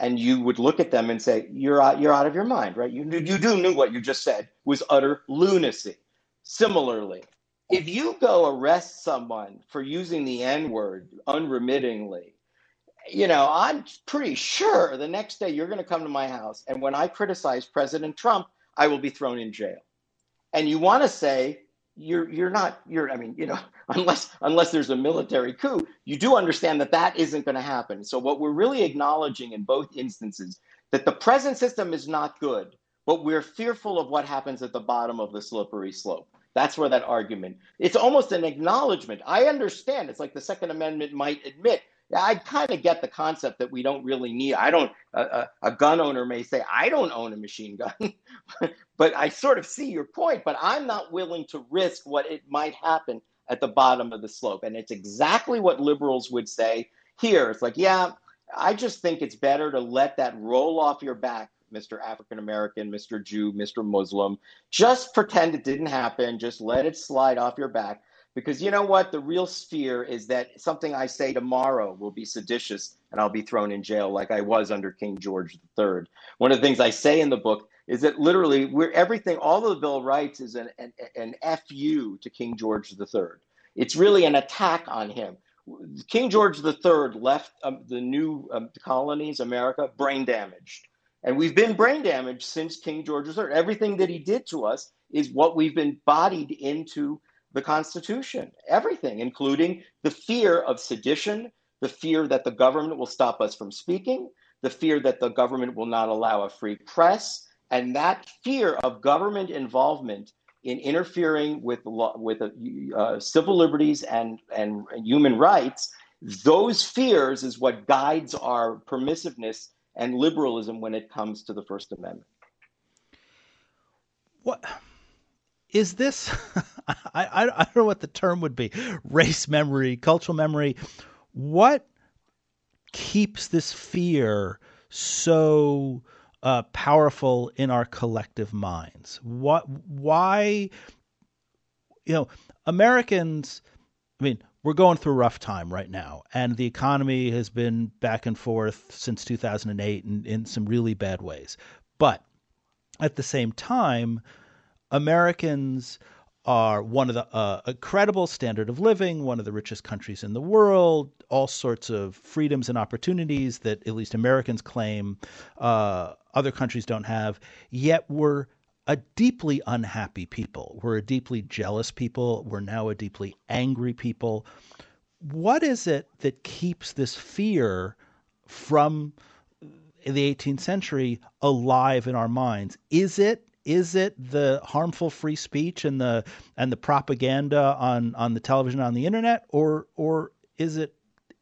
and you would look at them and say, "You're out, you're out of your mind, right? You you do knew what you just said was utter lunacy." Similarly, if you go arrest someone for using the N word unremittingly, you know, I'm pretty sure the next day you're going to come to my house, and when I criticize President Trump, I will be thrown in jail. And you want to say you're you're not you're I mean, you know, unless unless there's a military coup, you do understand that that isn't going to happen. So what we're really acknowledging in both instances that the present system is not good, but we're fearful of what happens at the bottom of the slippery slope. That's where that argument. It's almost an acknowledgement. I understand. It's like the Second Amendment might admit I kind of get the concept that we don't really need. I don't. A, a gun owner may say, "I don't own a machine gun," but I sort of see your point. But I'm not willing to risk what it might happen at the bottom of the slope, and it's exactly what liberals would say here. It's like, yeah, I just think it's better to let that roll off your back, Mr. African American, Mr. Jew, Mr. Muslim. Just pretend it didn't happen. Just let it slide off your back because you know what? The real fear is that something I say tomorrow will be seditious and I'll be thrown in jail like I was under King George III. One of the things I say in the book is that literally we're everything, all of the Bill of Rights is an, an, an FU to King George III. It's really an attack on him. King George III left um, the new um, colonies, America, brain damaged. And we've been brain damaged since King George III. Everything that he did to us is what we've been bodied into the Constitution, everything, including the fear of sedition, the fear that the government will stop us from speaking, the fear that the government will not allow a free press, and that fear of government involvement in interfering with with uh, civil liberties and, and human rights, those fears is what guides our permissiveness and liberalism when it comes to the First Amendment. What? Is this I, I, I don't know what the term would be race memory cultural memory. What keeps this fear so uh, powerful in our collective minds? What why you know americans i mean we're going through a rough time right now and the economy has been back and forth since 2008 in, in some really bad ways. But at the same time Americans are one of the uh, a credible standard of living, one of the richest countries in the world, all sorts of freedoms and opportunities that at least Americans claim uh, other countries don't have. Yet we're a deeply unhappy people. We're a deeply jealous people. We're now a deeply angry people. What is it that keeps this fear from the 18th century alive in our minds? Is it is it the harmful free speech and the and the propaganda on on the television on the internet or or is it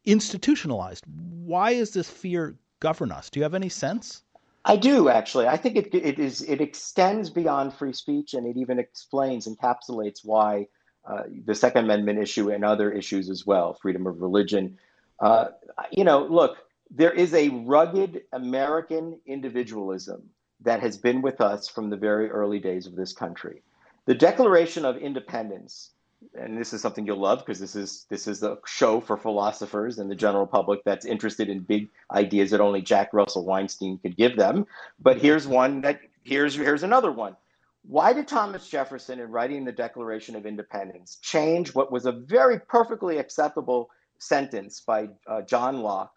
institutionalized? Why is this fear govern us? Do you have any sense? I do actually. I think it, it is it extends beyond free speech and it even explains encapsulates why uh, the second amendment issue and other issues as well freedom of religion. Uh, you know look there is a rugged american individualism that has been with us from the very early days of this country. The Declaration of Independence, and this is something you'll love because this is this is a show for philosophers and the general public that's interested in big ideas that only Jack Russell Weinstein could give them. But here's one that here's here's another one. Why did Thomas Jefferson, in writing the Declaration of Independence, change what was a very perfectly acceptable sentence by uh, John Locke,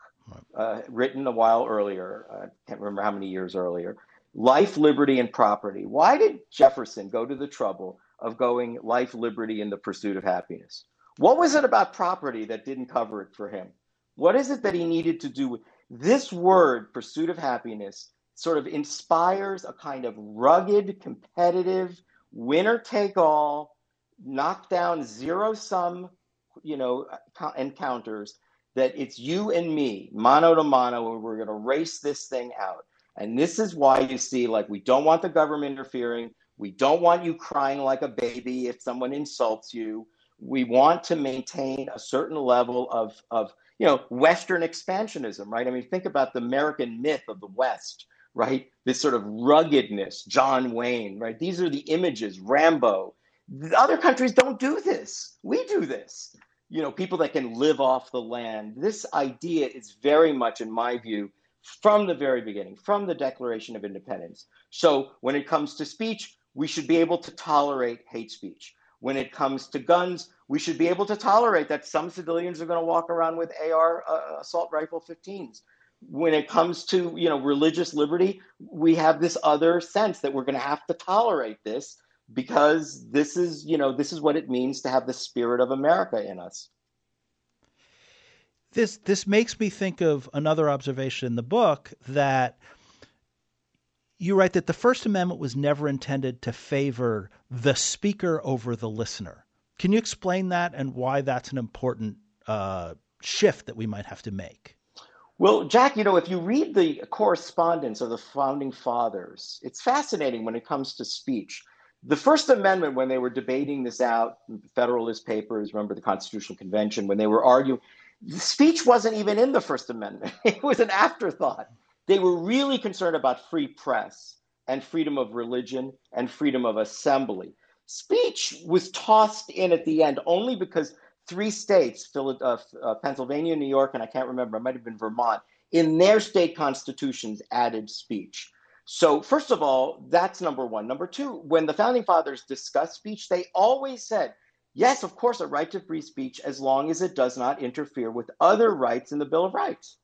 uh, written a while earlier? I uh, can't remember how many years earlier life, liberty, and property. Why did Jefferson go to the trouble of going life, liberty, and the pursuit of happiness? What was it about property that didn't cover it for him? What is it that he needed to do? This word, pursuit of happiness, sort of inspires a kind of rugged, competitive, winner take all, knock down zero sum, you know, encounters that it's you and me, mano to mano, and we're going to race this thing out. And this is why you see, like, we don't want the government interfering. We don't want you crying like a baby if someone insults you. We want to maintain a certain level of, of you know, Western expansionism, right? I mean, think about the American myth of the West, right? This sort of ruggedness, John Wayne, right? These are the images, Rambo. The other countries don't do this. We do this. You know, people that can live off the land. This idea is very much, in my view, from the very beginning, from the Declaration of Independence. So when it comes to speech, we should be able to tolerate hate speech. When it comes to guns, we should be able to tolerate that some civilians are going to walk around with AR uh, assault rifle 15s. When it comes to you know religious liberty, we have this other sense that we're going to have to tolerate this because this is you know this is what it means to have the spirit of America in us. This this makes me think of another observation in the book that you write that the First Amendment was never intended to favor the speaker over the listener. Can you explain that and why that's an important uh, shift that we might have to make? Well, Jack, you know, if you read the correspondence of the founding fathers, it's fascinating when it comes to speech. The First Amendment, when they were debating this out, Federalist Papers, remember the Constitutional Convention, when they were arguing, speech wasn't even in the First Amendment. It was an afterthought. They were really concerned about free press and freedom of religion and freedom of assembly. Speech was tossed in at the end only because three states, uh, uh, Pennsylvania, New York, and I can't remember, it might have been Vermont, in their state constitutions added speech. So, first of all, that's number one. Number two, when the founding fathers discussed speech, they always said, yes, of course, a right to free speech as long as it does not interfere with other rights in the Bill of Rights.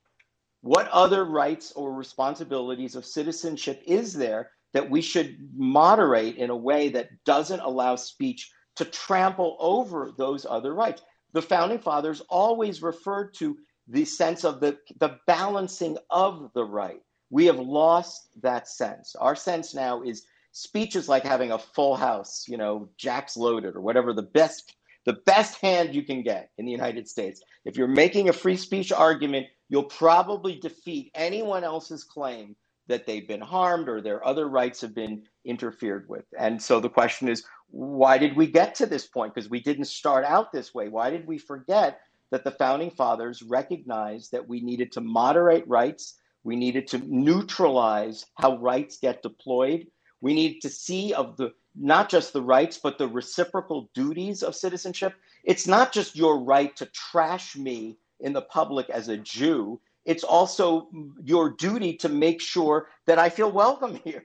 What other rights or responsibilities of citizenship is there that we should moderate in a way that doesn't allow speech to trample over those other rights? The founding fathers always referred to the sense of the, the balancing of the right. We have lost that sense. Our sense now is speech is like having a full house, you know, jacks loaded or whatever the best the best hand you can get in the United States. If you're making a free speech argument, you'll probably defeat anyone else's claim that they've been harmed or their other rights have been interfered with. And so the question is, why did we get to this point? Because we didn't start out this way. Why did we forget that the founding fathers recognized that we needed to moderate rights? We needed to neutralize how rights get deployed. We need to see of the not just the rights, but the reciprocal duties of citizenship. It's not just your right to trash me in the public as a Jew, it's also your duty to make sure that I feel welcome here.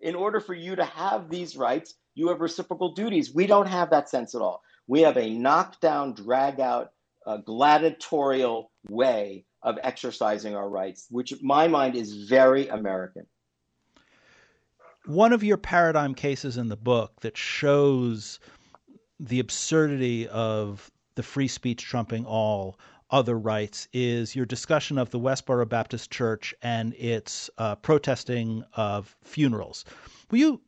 In order for you to have these rights, you have reciprocal duties. We don't have that sense at all. We have a knockdown, drag out, uh, gladiatorial way of exercising our rights, which, in my mind, is very American. One of your paradigm cases in the book that shows the absurdity of the free speech trumping all other rights is your discussion of the Westboro Baptist Church and its uh, protesting of funerals. Will you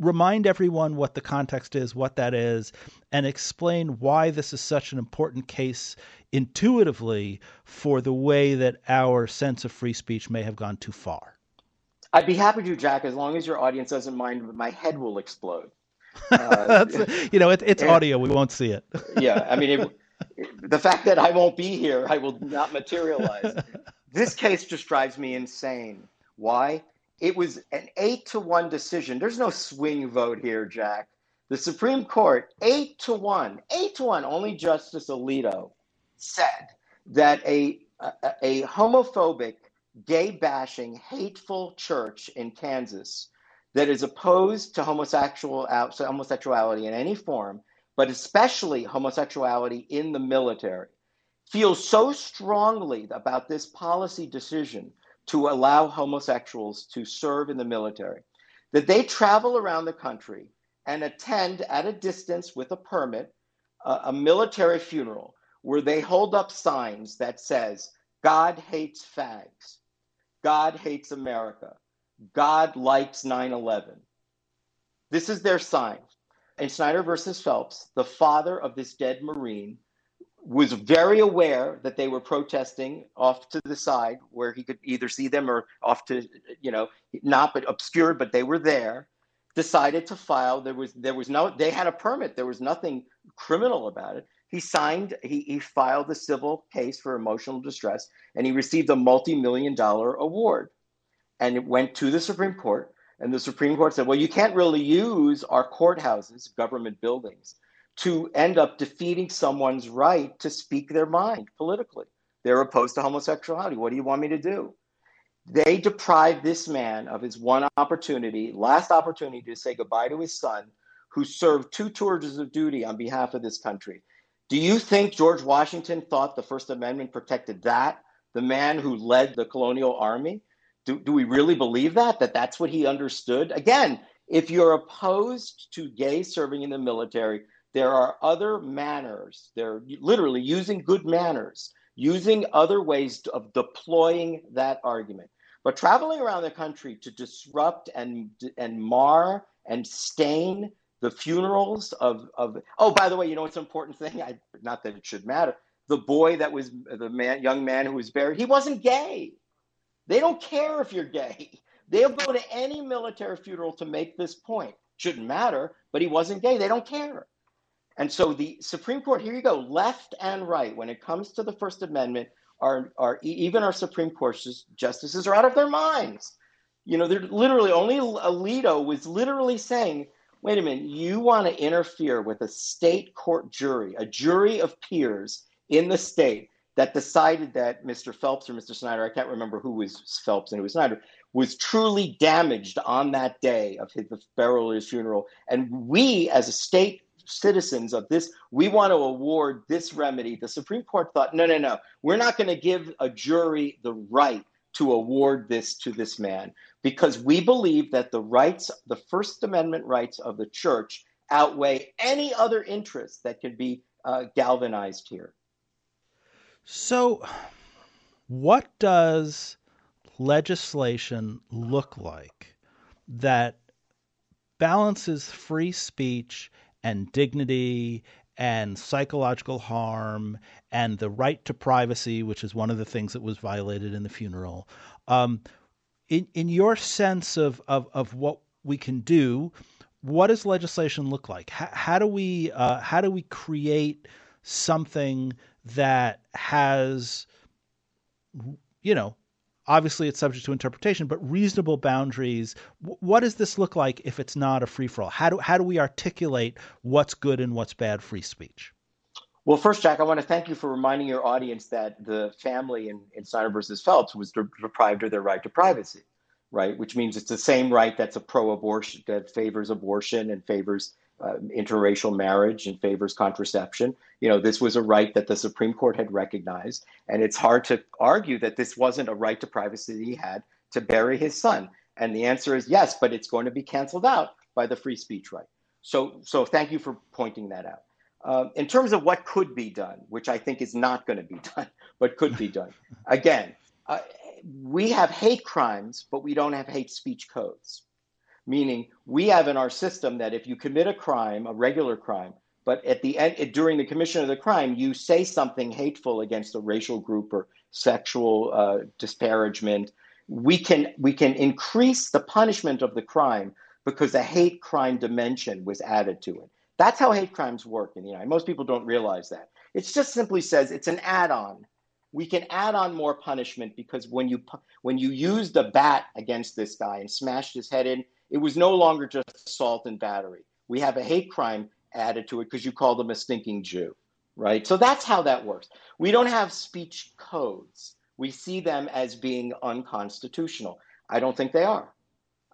remind everyone what the context is, what that is, and explain why this is such an important case intuitively for the way that our sense of free speech may have gone too far? I'd be happy to, Jack, as long as your audience doesn't mind, but my head will explode. Uh, you know, it, it's audio; we won't see it. yeah, I mean, it, the fact that I won't be here, I will not materialize. this case just drives me insane. Why? It was an eight to one decision. There's no swing vote here, Jack. The Supreme Court, eight to one, eight to one, only Justice Alito said that a, a, a homophobic, gay bashing, hateful church in Kansas that is opposed to homosexual, uh, homosexuality in any form but especially homosexuality in the military, feel so strongly about this policy decision to allow homosexuals to serve in the military that they travel around the country and attend at a distance with a permit a, a military funeral where they hold up signs that says god hates fags god hates america god likes 9-11 this is their sign in Snyder versus Phelps, the father of this dead Marine was very aware that they were protesting off to the side where he could either see them or off to, you know, not but obscured, but they were there. Decided to file. There was there was no. They had a permit. There was nothing criminal about it. He signed. He he filed a civil case for emotional distress, and he received a multi-million dollar award, and it went to the Supreme Court. And the Supreme Court said, well, you can't really use our courthouses, government buildings, to end up defeating someone's right to speak their mind politically. They're opposed to homosexuality. What do you want me to do? They deprived this man of his one opportunity, last opportunity to say goodbye to his son, who served two tours of duty on behalf of this country. Do you think George Washington thought the First Amendment protected that, the man who led the colonial army? Do, do we really believe that? That that's what he understood? Again, if you're opposed to gays serving in the military, there are other manners. They're literally using good manners, using other ways of deploying that argument. But traveling around the country to disrupt and and mar and stain the funerals of of oh by the way you know what's an important thing? I not that it should matter. The boy that was the man young man who was buried he wasn't gay. They don't care if you're gay. They'll go to any military funeral to make this point. Shouldn't matter but he wasn't gay. They don't care. And so the Supreme Court, here you go, left and right, when it comes to the First Amendment, are, are even our Supreme Court justices are out of their minds. You know, they're literally only Alito was literally saying, wait a minute, you want to interfere with a state court jury, a jury of peers in the state that decided that Mr. Phelps or Mr. Snyder, I can't remember who was Phelps and who was Snyder, was truly damaged on that day of his funeral. And we, as a state citizens of this, we want to award this remedy. The Supreme Court thought, no, no, no, we're not going to give a jury the right to award this to this man because we believe that the rights, the First Amendment rights of the church outweigh any other interests that could be uh, galvanized here. So, what does legislation look like that balances free speech and dignity and psychological harm and the right to privacy, which is one of the things that was violated in the funeral. Um, in, in your sense of, of, of what we can do, what does legislation look like? How, how do we uh, how do we create something that has you know obviously it's subject to interpretation, but reasonable boundaries. what does this look like if it's not a free for all? How do how do we articulate what's good and what's bad free speech? Well, first, Jack, I want to thank you for reminding your audience that the family in, in Snyder versus Phelps was deprived of their right to privacy, right? Which means it's the same right that's a pro-abortion that favors abortion and favors uh, interracial marriage and favors contraception. You know, this was a right that the Supreme Court had recognized, and it's hard to argue that this wasn't a right to privacy that he had to bury his son. And the answer is yes, but it's going to be canceled out by the free speech right. So, so thank you for pointing that out. Uh, in terms of what could be done, which I think is not going to be done, but could be done. Again, uh, we have hate crimes, but we don't have hate speech codes meaning we have in our system that if you commit a crime, a regular crime, but at the end during the commission of the crime, you say something hateful against a racial group or sexual uh, disparagement, we can we can increase the punishment of the crime because a hate crime dimension was added to it. That's how hate crimes work in the United. States. Most people don't realize that. It just simply says it's an add-on. We can add on more punishment because when you when you used a bat against this guy and smashed his head in, it was no longer just assault and battery. We have a hate crime added to it because you called them a stinking Jew, right? So that's how that works. We don't have speech codes. We see them as being unconstitutional. I don't think they are.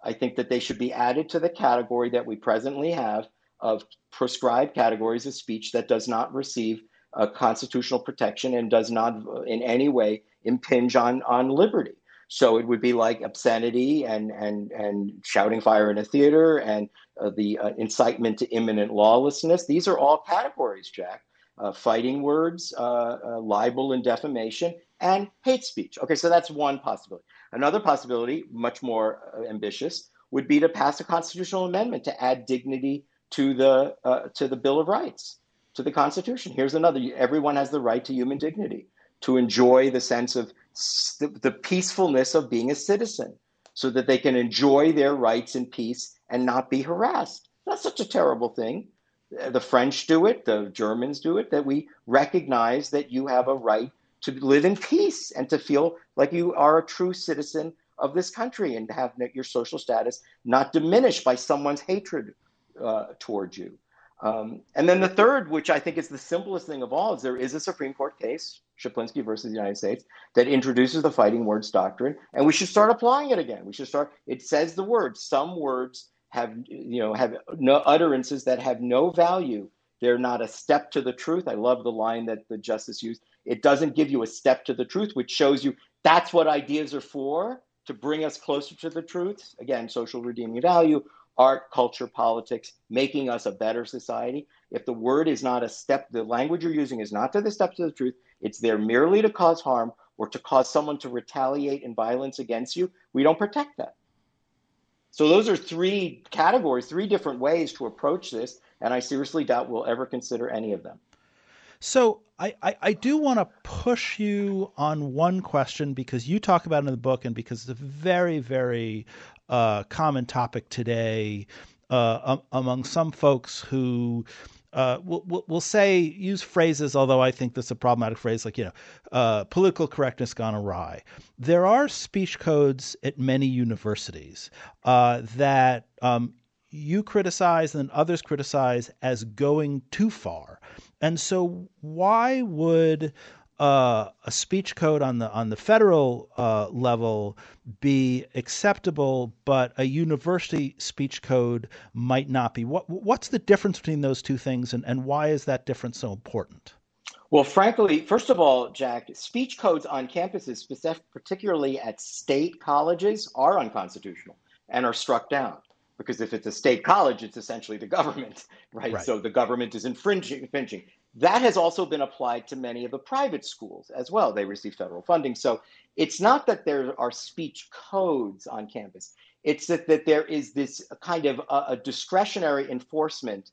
I think that they should be added to the category that we presently have of prescribed categories of speech that does not receive a constitutional protection and does not in any way impinge on, on liberty. So it would be like obscenity and and and shouting fire in a theater and uh, the uh, incitement to imminent lawlessness. These are all categories, Jack. Uh, fighting words, uh, uh, libel and defamation, and hate speech. Okay, so that's one possibility. Another possibility, much more uh, ambitious, would be to pass a constitutional amendment to add dignity to the to the Bill of Rights, to the Constitution. Here's another: everyone has the right to human dignity, to enjoy the sense of the, the peacefulness of being a citizen so that they can enjoy their rights in peace and not be harassed. That's such a terrible thing. The French do it, the Germans do it, that we recognize that you have a right to live in peace and to feel like you are a true citizen of this country and to have your social status not diminished by someone's hatred uh, towards you. Um, and then the third, which I think is the simplest thing of all, is there is a Supreme Court case Chaplinsky versus the United States, that introduces the fighting words doctrine, and we should start applying it again. We should start. It says the words. Some words have you know have no utterances that have no value. They're not a step to the truth. I love the line that the justice used. It doesn't give you a step to the truth, which shows you that's what ideas are for to bring us closer to the truth. Again, social redeeming value, art, culture, politics, making us a better society. If the word is not a step, the language you're using is not to the step to the truth, it's there merely to cause harm or to cause someone to retaliate in violence against you, we don't protect that. So those are three categories, three different ways to approach this, and I seriously doubt we'll ever consider any of them. So I, I, I do want to push you on one question because you talk about it in the book and because it's a very, very uh, common topic today uh, among some folks who uh, we'll, we'll say use phrases, although I think that's a problematic phrase, like you know, uh, political correctness gone awry. There are speech codes at many universities uh, that um, you criticize and others criticize as going too far. And so, why would uh, a speech code on the on the federal uh, level be acceptable, but a university speech code might not be. What what's the difference between those two things, and, and why is that difference so important? Well, frankly, first of all, Jack, speech codes on campuses, particularly at state colleges, are unconstitutional and are struck down. Because if it's a state college, it's essentially the government, right? right. So the government is infringing, infringing. That has also been applied to many of the private schools as well. They receive federal funding. So it's not that there are speech codes on campus, it's that, that there is this kind of a, a discretionary enforcement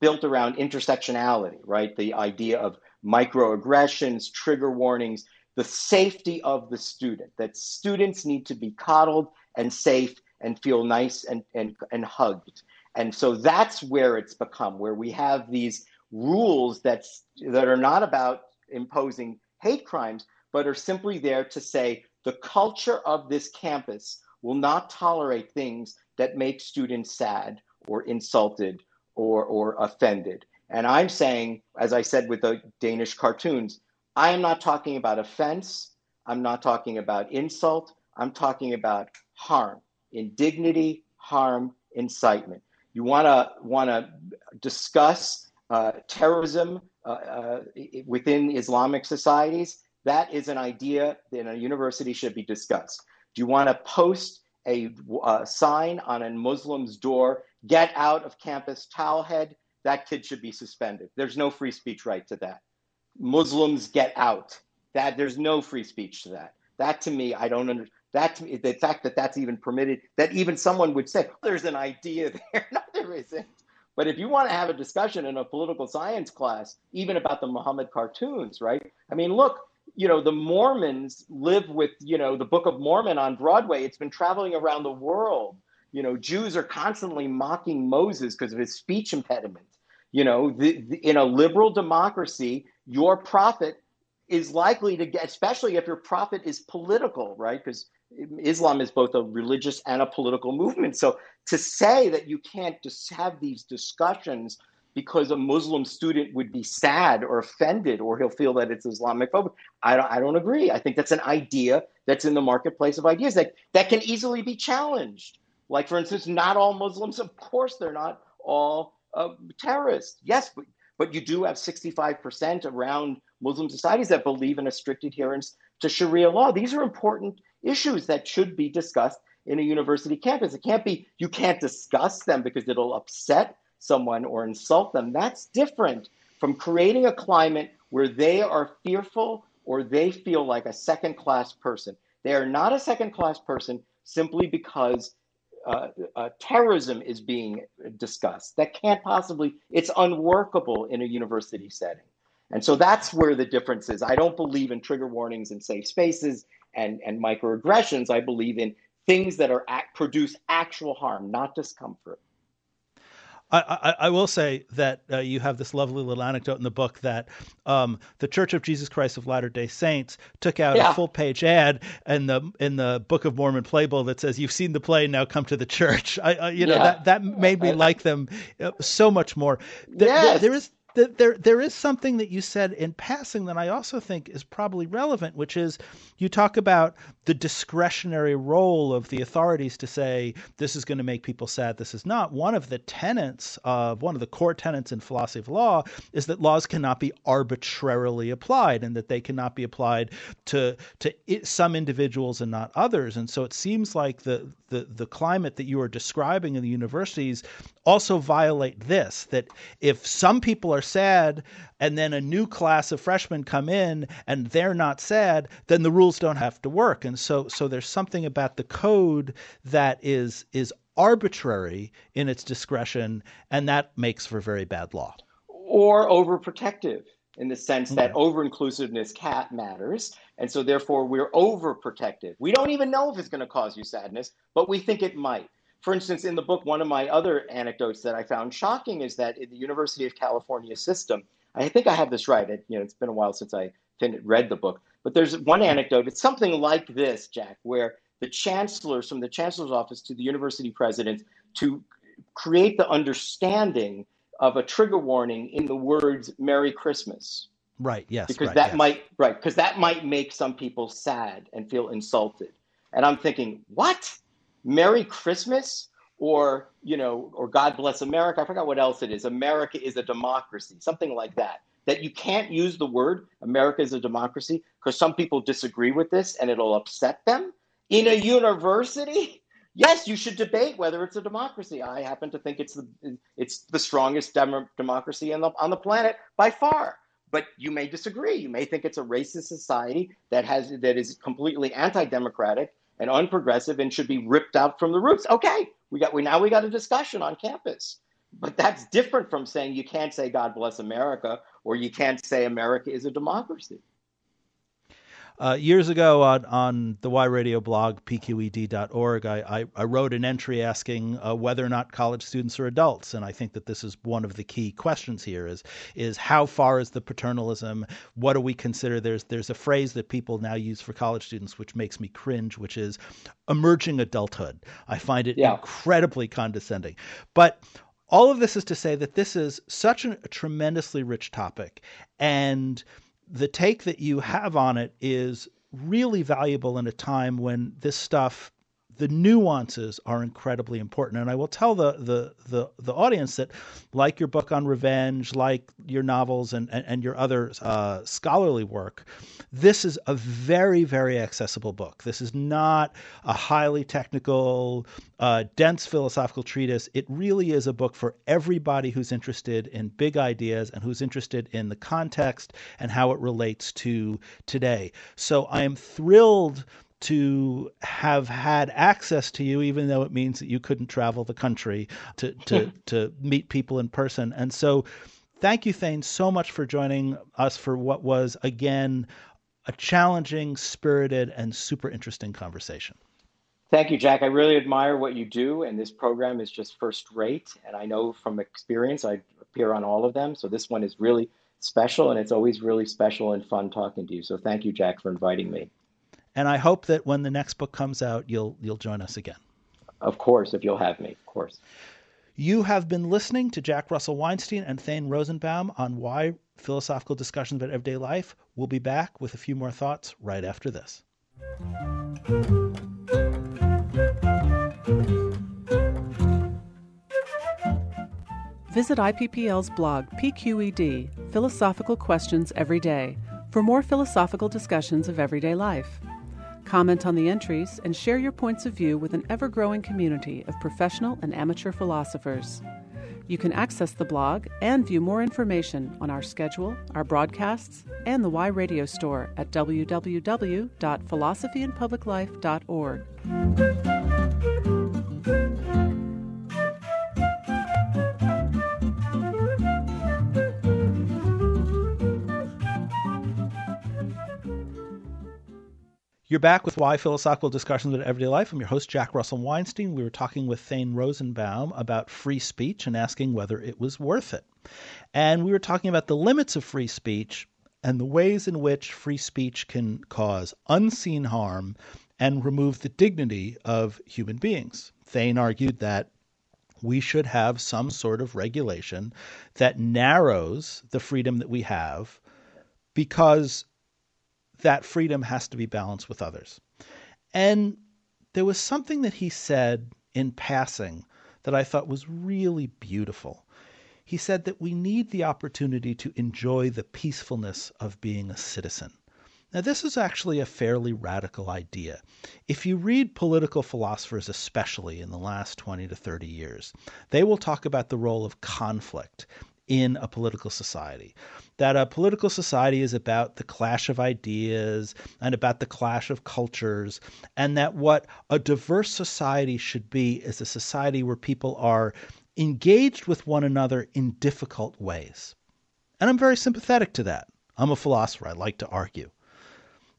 built around intersectionality, right? The idea of microaggressions, trigger warnings, the safety of the student, that students need to be coddled and safe and feel nice and, and, and hugged. And so that's where it's become, where we have these rules that that are not about imposing hate crimes, but are simply there to say the culture of this campus will not tolerate things that make students sad or insulted or, or offended. And I'm saying, as I said with the Danish cartoons, I am not talking about offense. I'm not talking about insult. I'm talking about harm, indignity, harm, incitement. You want to want to discuss terrorism uh, uh, within Islamic societies, that is an idea that a university should be discussed. Do you want to post a sign on a Muslim's door, get out of campus towel head? That kid should be suspended. There's no free speech right to that. Muslims get out. That there's no free speech to that. That to me, I don't understand. That to me, the fact that that's even permitted, that even someone would say, oh, there's an idea there. no, there isn't. But if you want to have a discussion in a political science class, even about the Muhammad cartoons, right? I mean, look, you know, the Mormons live with, you know, the Book of Mormon on Broadway. It's been traveling around the world. You know, Jews are constantly mocking Moses because of his speech impediment. You know, the, the, in a liberal democracy, your prophet is likely to get, especially if your prophet is political, right? Because Islam is both a religious and a political movement. So to say that you can't just have these discussions because a Muslim student would be sad or offended or he'll feel that it's Islamic phobic, I don't, I don't agree. I think that's an idea that's in the marketplace of ideas that, that can easily be challenged. Like, for instance, not all Muslims, of course, they're not all uh, terrorists. Yes, but, but you do have 65% around Muslim societies that believe in a strict adherence to Sharia law. These are important issues that should be discussed in a university campus. It can't be you can't discuss them because it'll upset someone or insult them. That's different from creating a climate where they are fearful or they feel like a second class person. They are not a second class person simply because uh, uh, terrorism is being discussed. That can't possibly, it's unworkable in a university setting. And so that's where the difference is. I don't believe in trigger warnings and safe spaces and, and microaggressions. I believe in things that are act, produce actual harm, not discomfort. I, I, I, will say that uh, you have this lovely little anecdote in the book that um, the Church of Jesus Christ of Latter Day Saints took out yeah. a full page ad in the in the Book of Mormon playbill that says, "You've seen the play, now come to the church." I, you know yeah. that that made me like them uh, so much more. yes. there is there there is something that you said in passing that I also think is probably relevant, which is you talk about the discretionary role of the authorities to say this is going to make people sad, this is not. One of the tenets of one of the core tenets in philosophy of law is that laws cannot be arbitrarily applied, and that they cannot be applied to to some individuals and not others. And so it seems like the the, the climate that you are describing in the universities also violate this that if some people are sad and then a new class of freshmen come in and they're not sad, then the rules don't have to work. And so so there's something about the code that is is arbitrary in its discretion, and that makes for very bad law. Or overprotective in the sense that mm-hmm. over inclusiveness cat matters. And so therefore we're overprotective. We don't even know if it's going to cause you sadness, but we think it might. For instance, in the book, one of my other anecdotes that I found shocking is that in the University of California system, I think I have this right. It, you know, it's been a while since I read the book, but there's one anecdote. It's something like this, Jack, where the chancellors from the chancellor's office to the university president to create the understanding of a trigger warning in the words "Merry Christmas." Right. Yes. Because right, that yes. might right because that might make some people sad and feel insulted. And I'm thinking, what? Merry Christmas? Or you know, or God bless America. I forgot what else it is. America is a democracy, something like that. That you can't use the word America is a democracy because some people disagree with this and it'll upset them in a university. Yes, you should debate whether it's a democracy. I happen to think it's the it's the strongest dem- democracy on the on the planet by far. But you may disagree. You may think it's a racist society that has that is completely anti-democratic and unprogressive and should be ripped out from the roots. Okay, we got we now we got a discussion on campus. But that's different from saying you can't say God bless America or you can't say America is a democracy. Uh, years ago on, on the Why Radio blog, pqed.org, I, I, I wrote an entry asking uh, whether or not college students are adults. And I think that this is one of the key questions here is, is how far is the paternalism? What do we consider? There's, there's a phrase that people now use for college students, which makes me cringe, which is emerging adulthood. I find it yeah. incredibly condescending. But all of this is to say that this is such an, a tremendously rich topic. And – the take that you have on it is really valuable in a time when this stuff the nuances are incredibly important. And I will tell the the the, the audience that, like your book on revenge, like your novels and and, and your other uh, scholarly work, this is a very very accessible book. This is not a highly technical, uh, dense philosophical treatise. It really is a book for everybody who's interested in big ideas and who's interested in the context and how it relates to today. So I am thrilled to have had access to you, even though it means that you couldn't travel the country to to to meet people in person. And so, thank you, Thane, so much for joining us for what was again a challenging, spirited, and super interesting conversation. Thank you, Jack. I really admire what you do, and this program is just first rate. And I know from experience, I appear on all of them. So this one is really special, and it's always really special and fun talking to you. So thank you, Jack, for inviting me. And I hope that when the next book comes out, you'll you'll join us again. Of course, if you'll have me, of course. You have been listening to Jack Russell Weinstein and Thane Rosenbaum on why philosophical discussions about everyday life. We'll be back with a few more thoughts right after this. Visit IPPL's blog, PQED Philosophical Questions Every Day, for more philosophical discussions of everyday life. Comment on the entries and share your points of view with an ever growing community of professional and amateur philosophers. You can access the blog and view more information on our schedule, our broadcasts, and the Why Radio store at www.philosophyandpubliclife.org. You're back with Why Philosophical Discussions about Everyday Life. I'm your host, Jack Russell Weinstein. We were talking with Thane Rosenbaum about free speech and asking whether it was worth it. And we were talking about the limits of free speech and the ways in which free speech can cause unseen harm and remove the dignity of human beings. Thane argued that we should have some sort of regulation that narrows the freedom that we have because that freedom has to be balanced with others. And there was something that he said in passing that I thought was really beautiful. He said that we need the opportunity to enjoy the peacefulness of being a citizen. Now, this is actually a fairly radical idea. If you read political philosophers, especially in the last 20 to 30 years, they will talk about the role of conflict in a political society. That a political society is about the clash of ideas and about the clash of cultures, and that what a diverse society should be is a society where people are engaged with one another in difficult ways. And I'm very sympathetic to that. I'm a philosopher, I like to argue.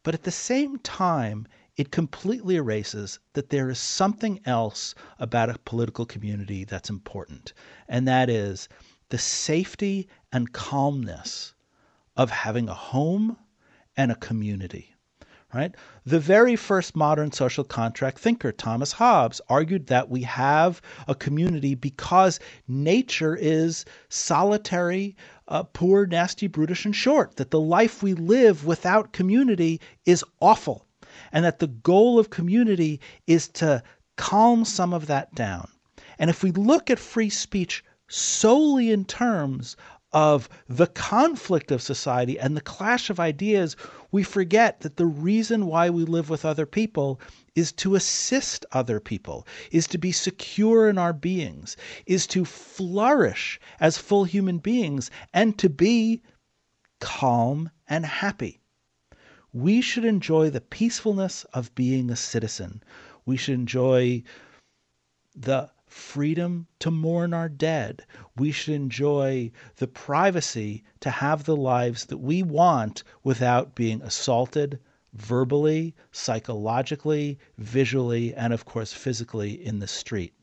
But at the same time, it completely erases that there is something else about a political community that's important, and that is the safety and calmness of having a home and a community. Right? The very first modern social contract thinker, Thomas Hobbes, argued that we have a community because nature is solitary, uh, poor, nasty, brutish, and short, that the life we live without community is awful, and that the goal of community is to calm some of that down. And if we look at free speech solely in terms of the conflict of society and the clash of ideas, we forget that the reason why we live with other people is to assist other people, is to be secure in our beings, is to flourish as full human beings, and to be calm and happy. We should enjoy the peacefulness of being a citizen. We should enjoy the freedom to mourn our dead. We should enjoy the privacy to have the lives that we want without being assaulted verbally, psychologically, visually, and of course physically in the street.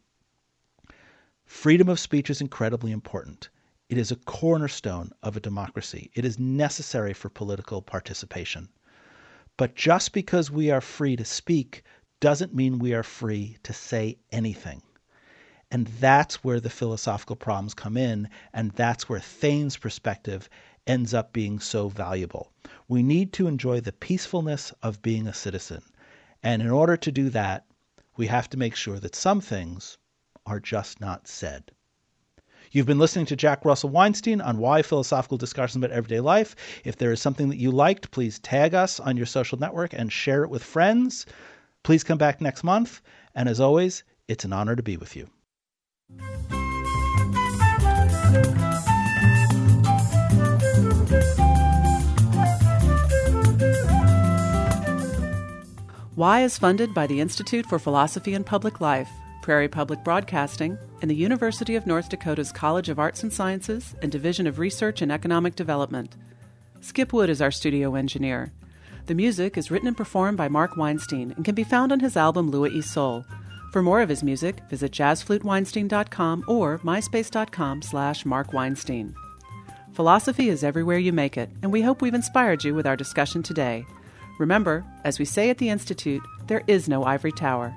Freedom of speech is incredibly important. It is a cornerstone of a democracy. It is necessary for political participation. But just because we are free to speak doesn't mean we are free to say anything. And that's where the philosophical problems come in, and that's where Thane's perspective ends up being so valuable. We need to enjoy the peacefulness of being a citizen. And in order to do that, we have to make sure that some things are just not said. You've been listening to Jack Russell Weinstein on Why Philosophical Discussions About Everyday Life. If there is something that you liked, please tag us on your social network and share it with friends. Please come back next month. And as always, it's an honor to be with you. Why is funded by the Institute for Philosophy and Public Life, Prairie Public Broadcasting, and the University of North Dakota's College of Arts and Sciences and Division of Research and Economic Development. Skip Wood is our studio engineer. The music is written and performed by Mark Weinstein and can be found on his album Lua E Sol. For more of his music, visit jazzfluteweinstein.com or myspace.com slash markweinstein. Philosophy is everywhere you make it, and we hope we've inspired you with our discussion today. Remember, as we say at the Institute, there is no ivory tower.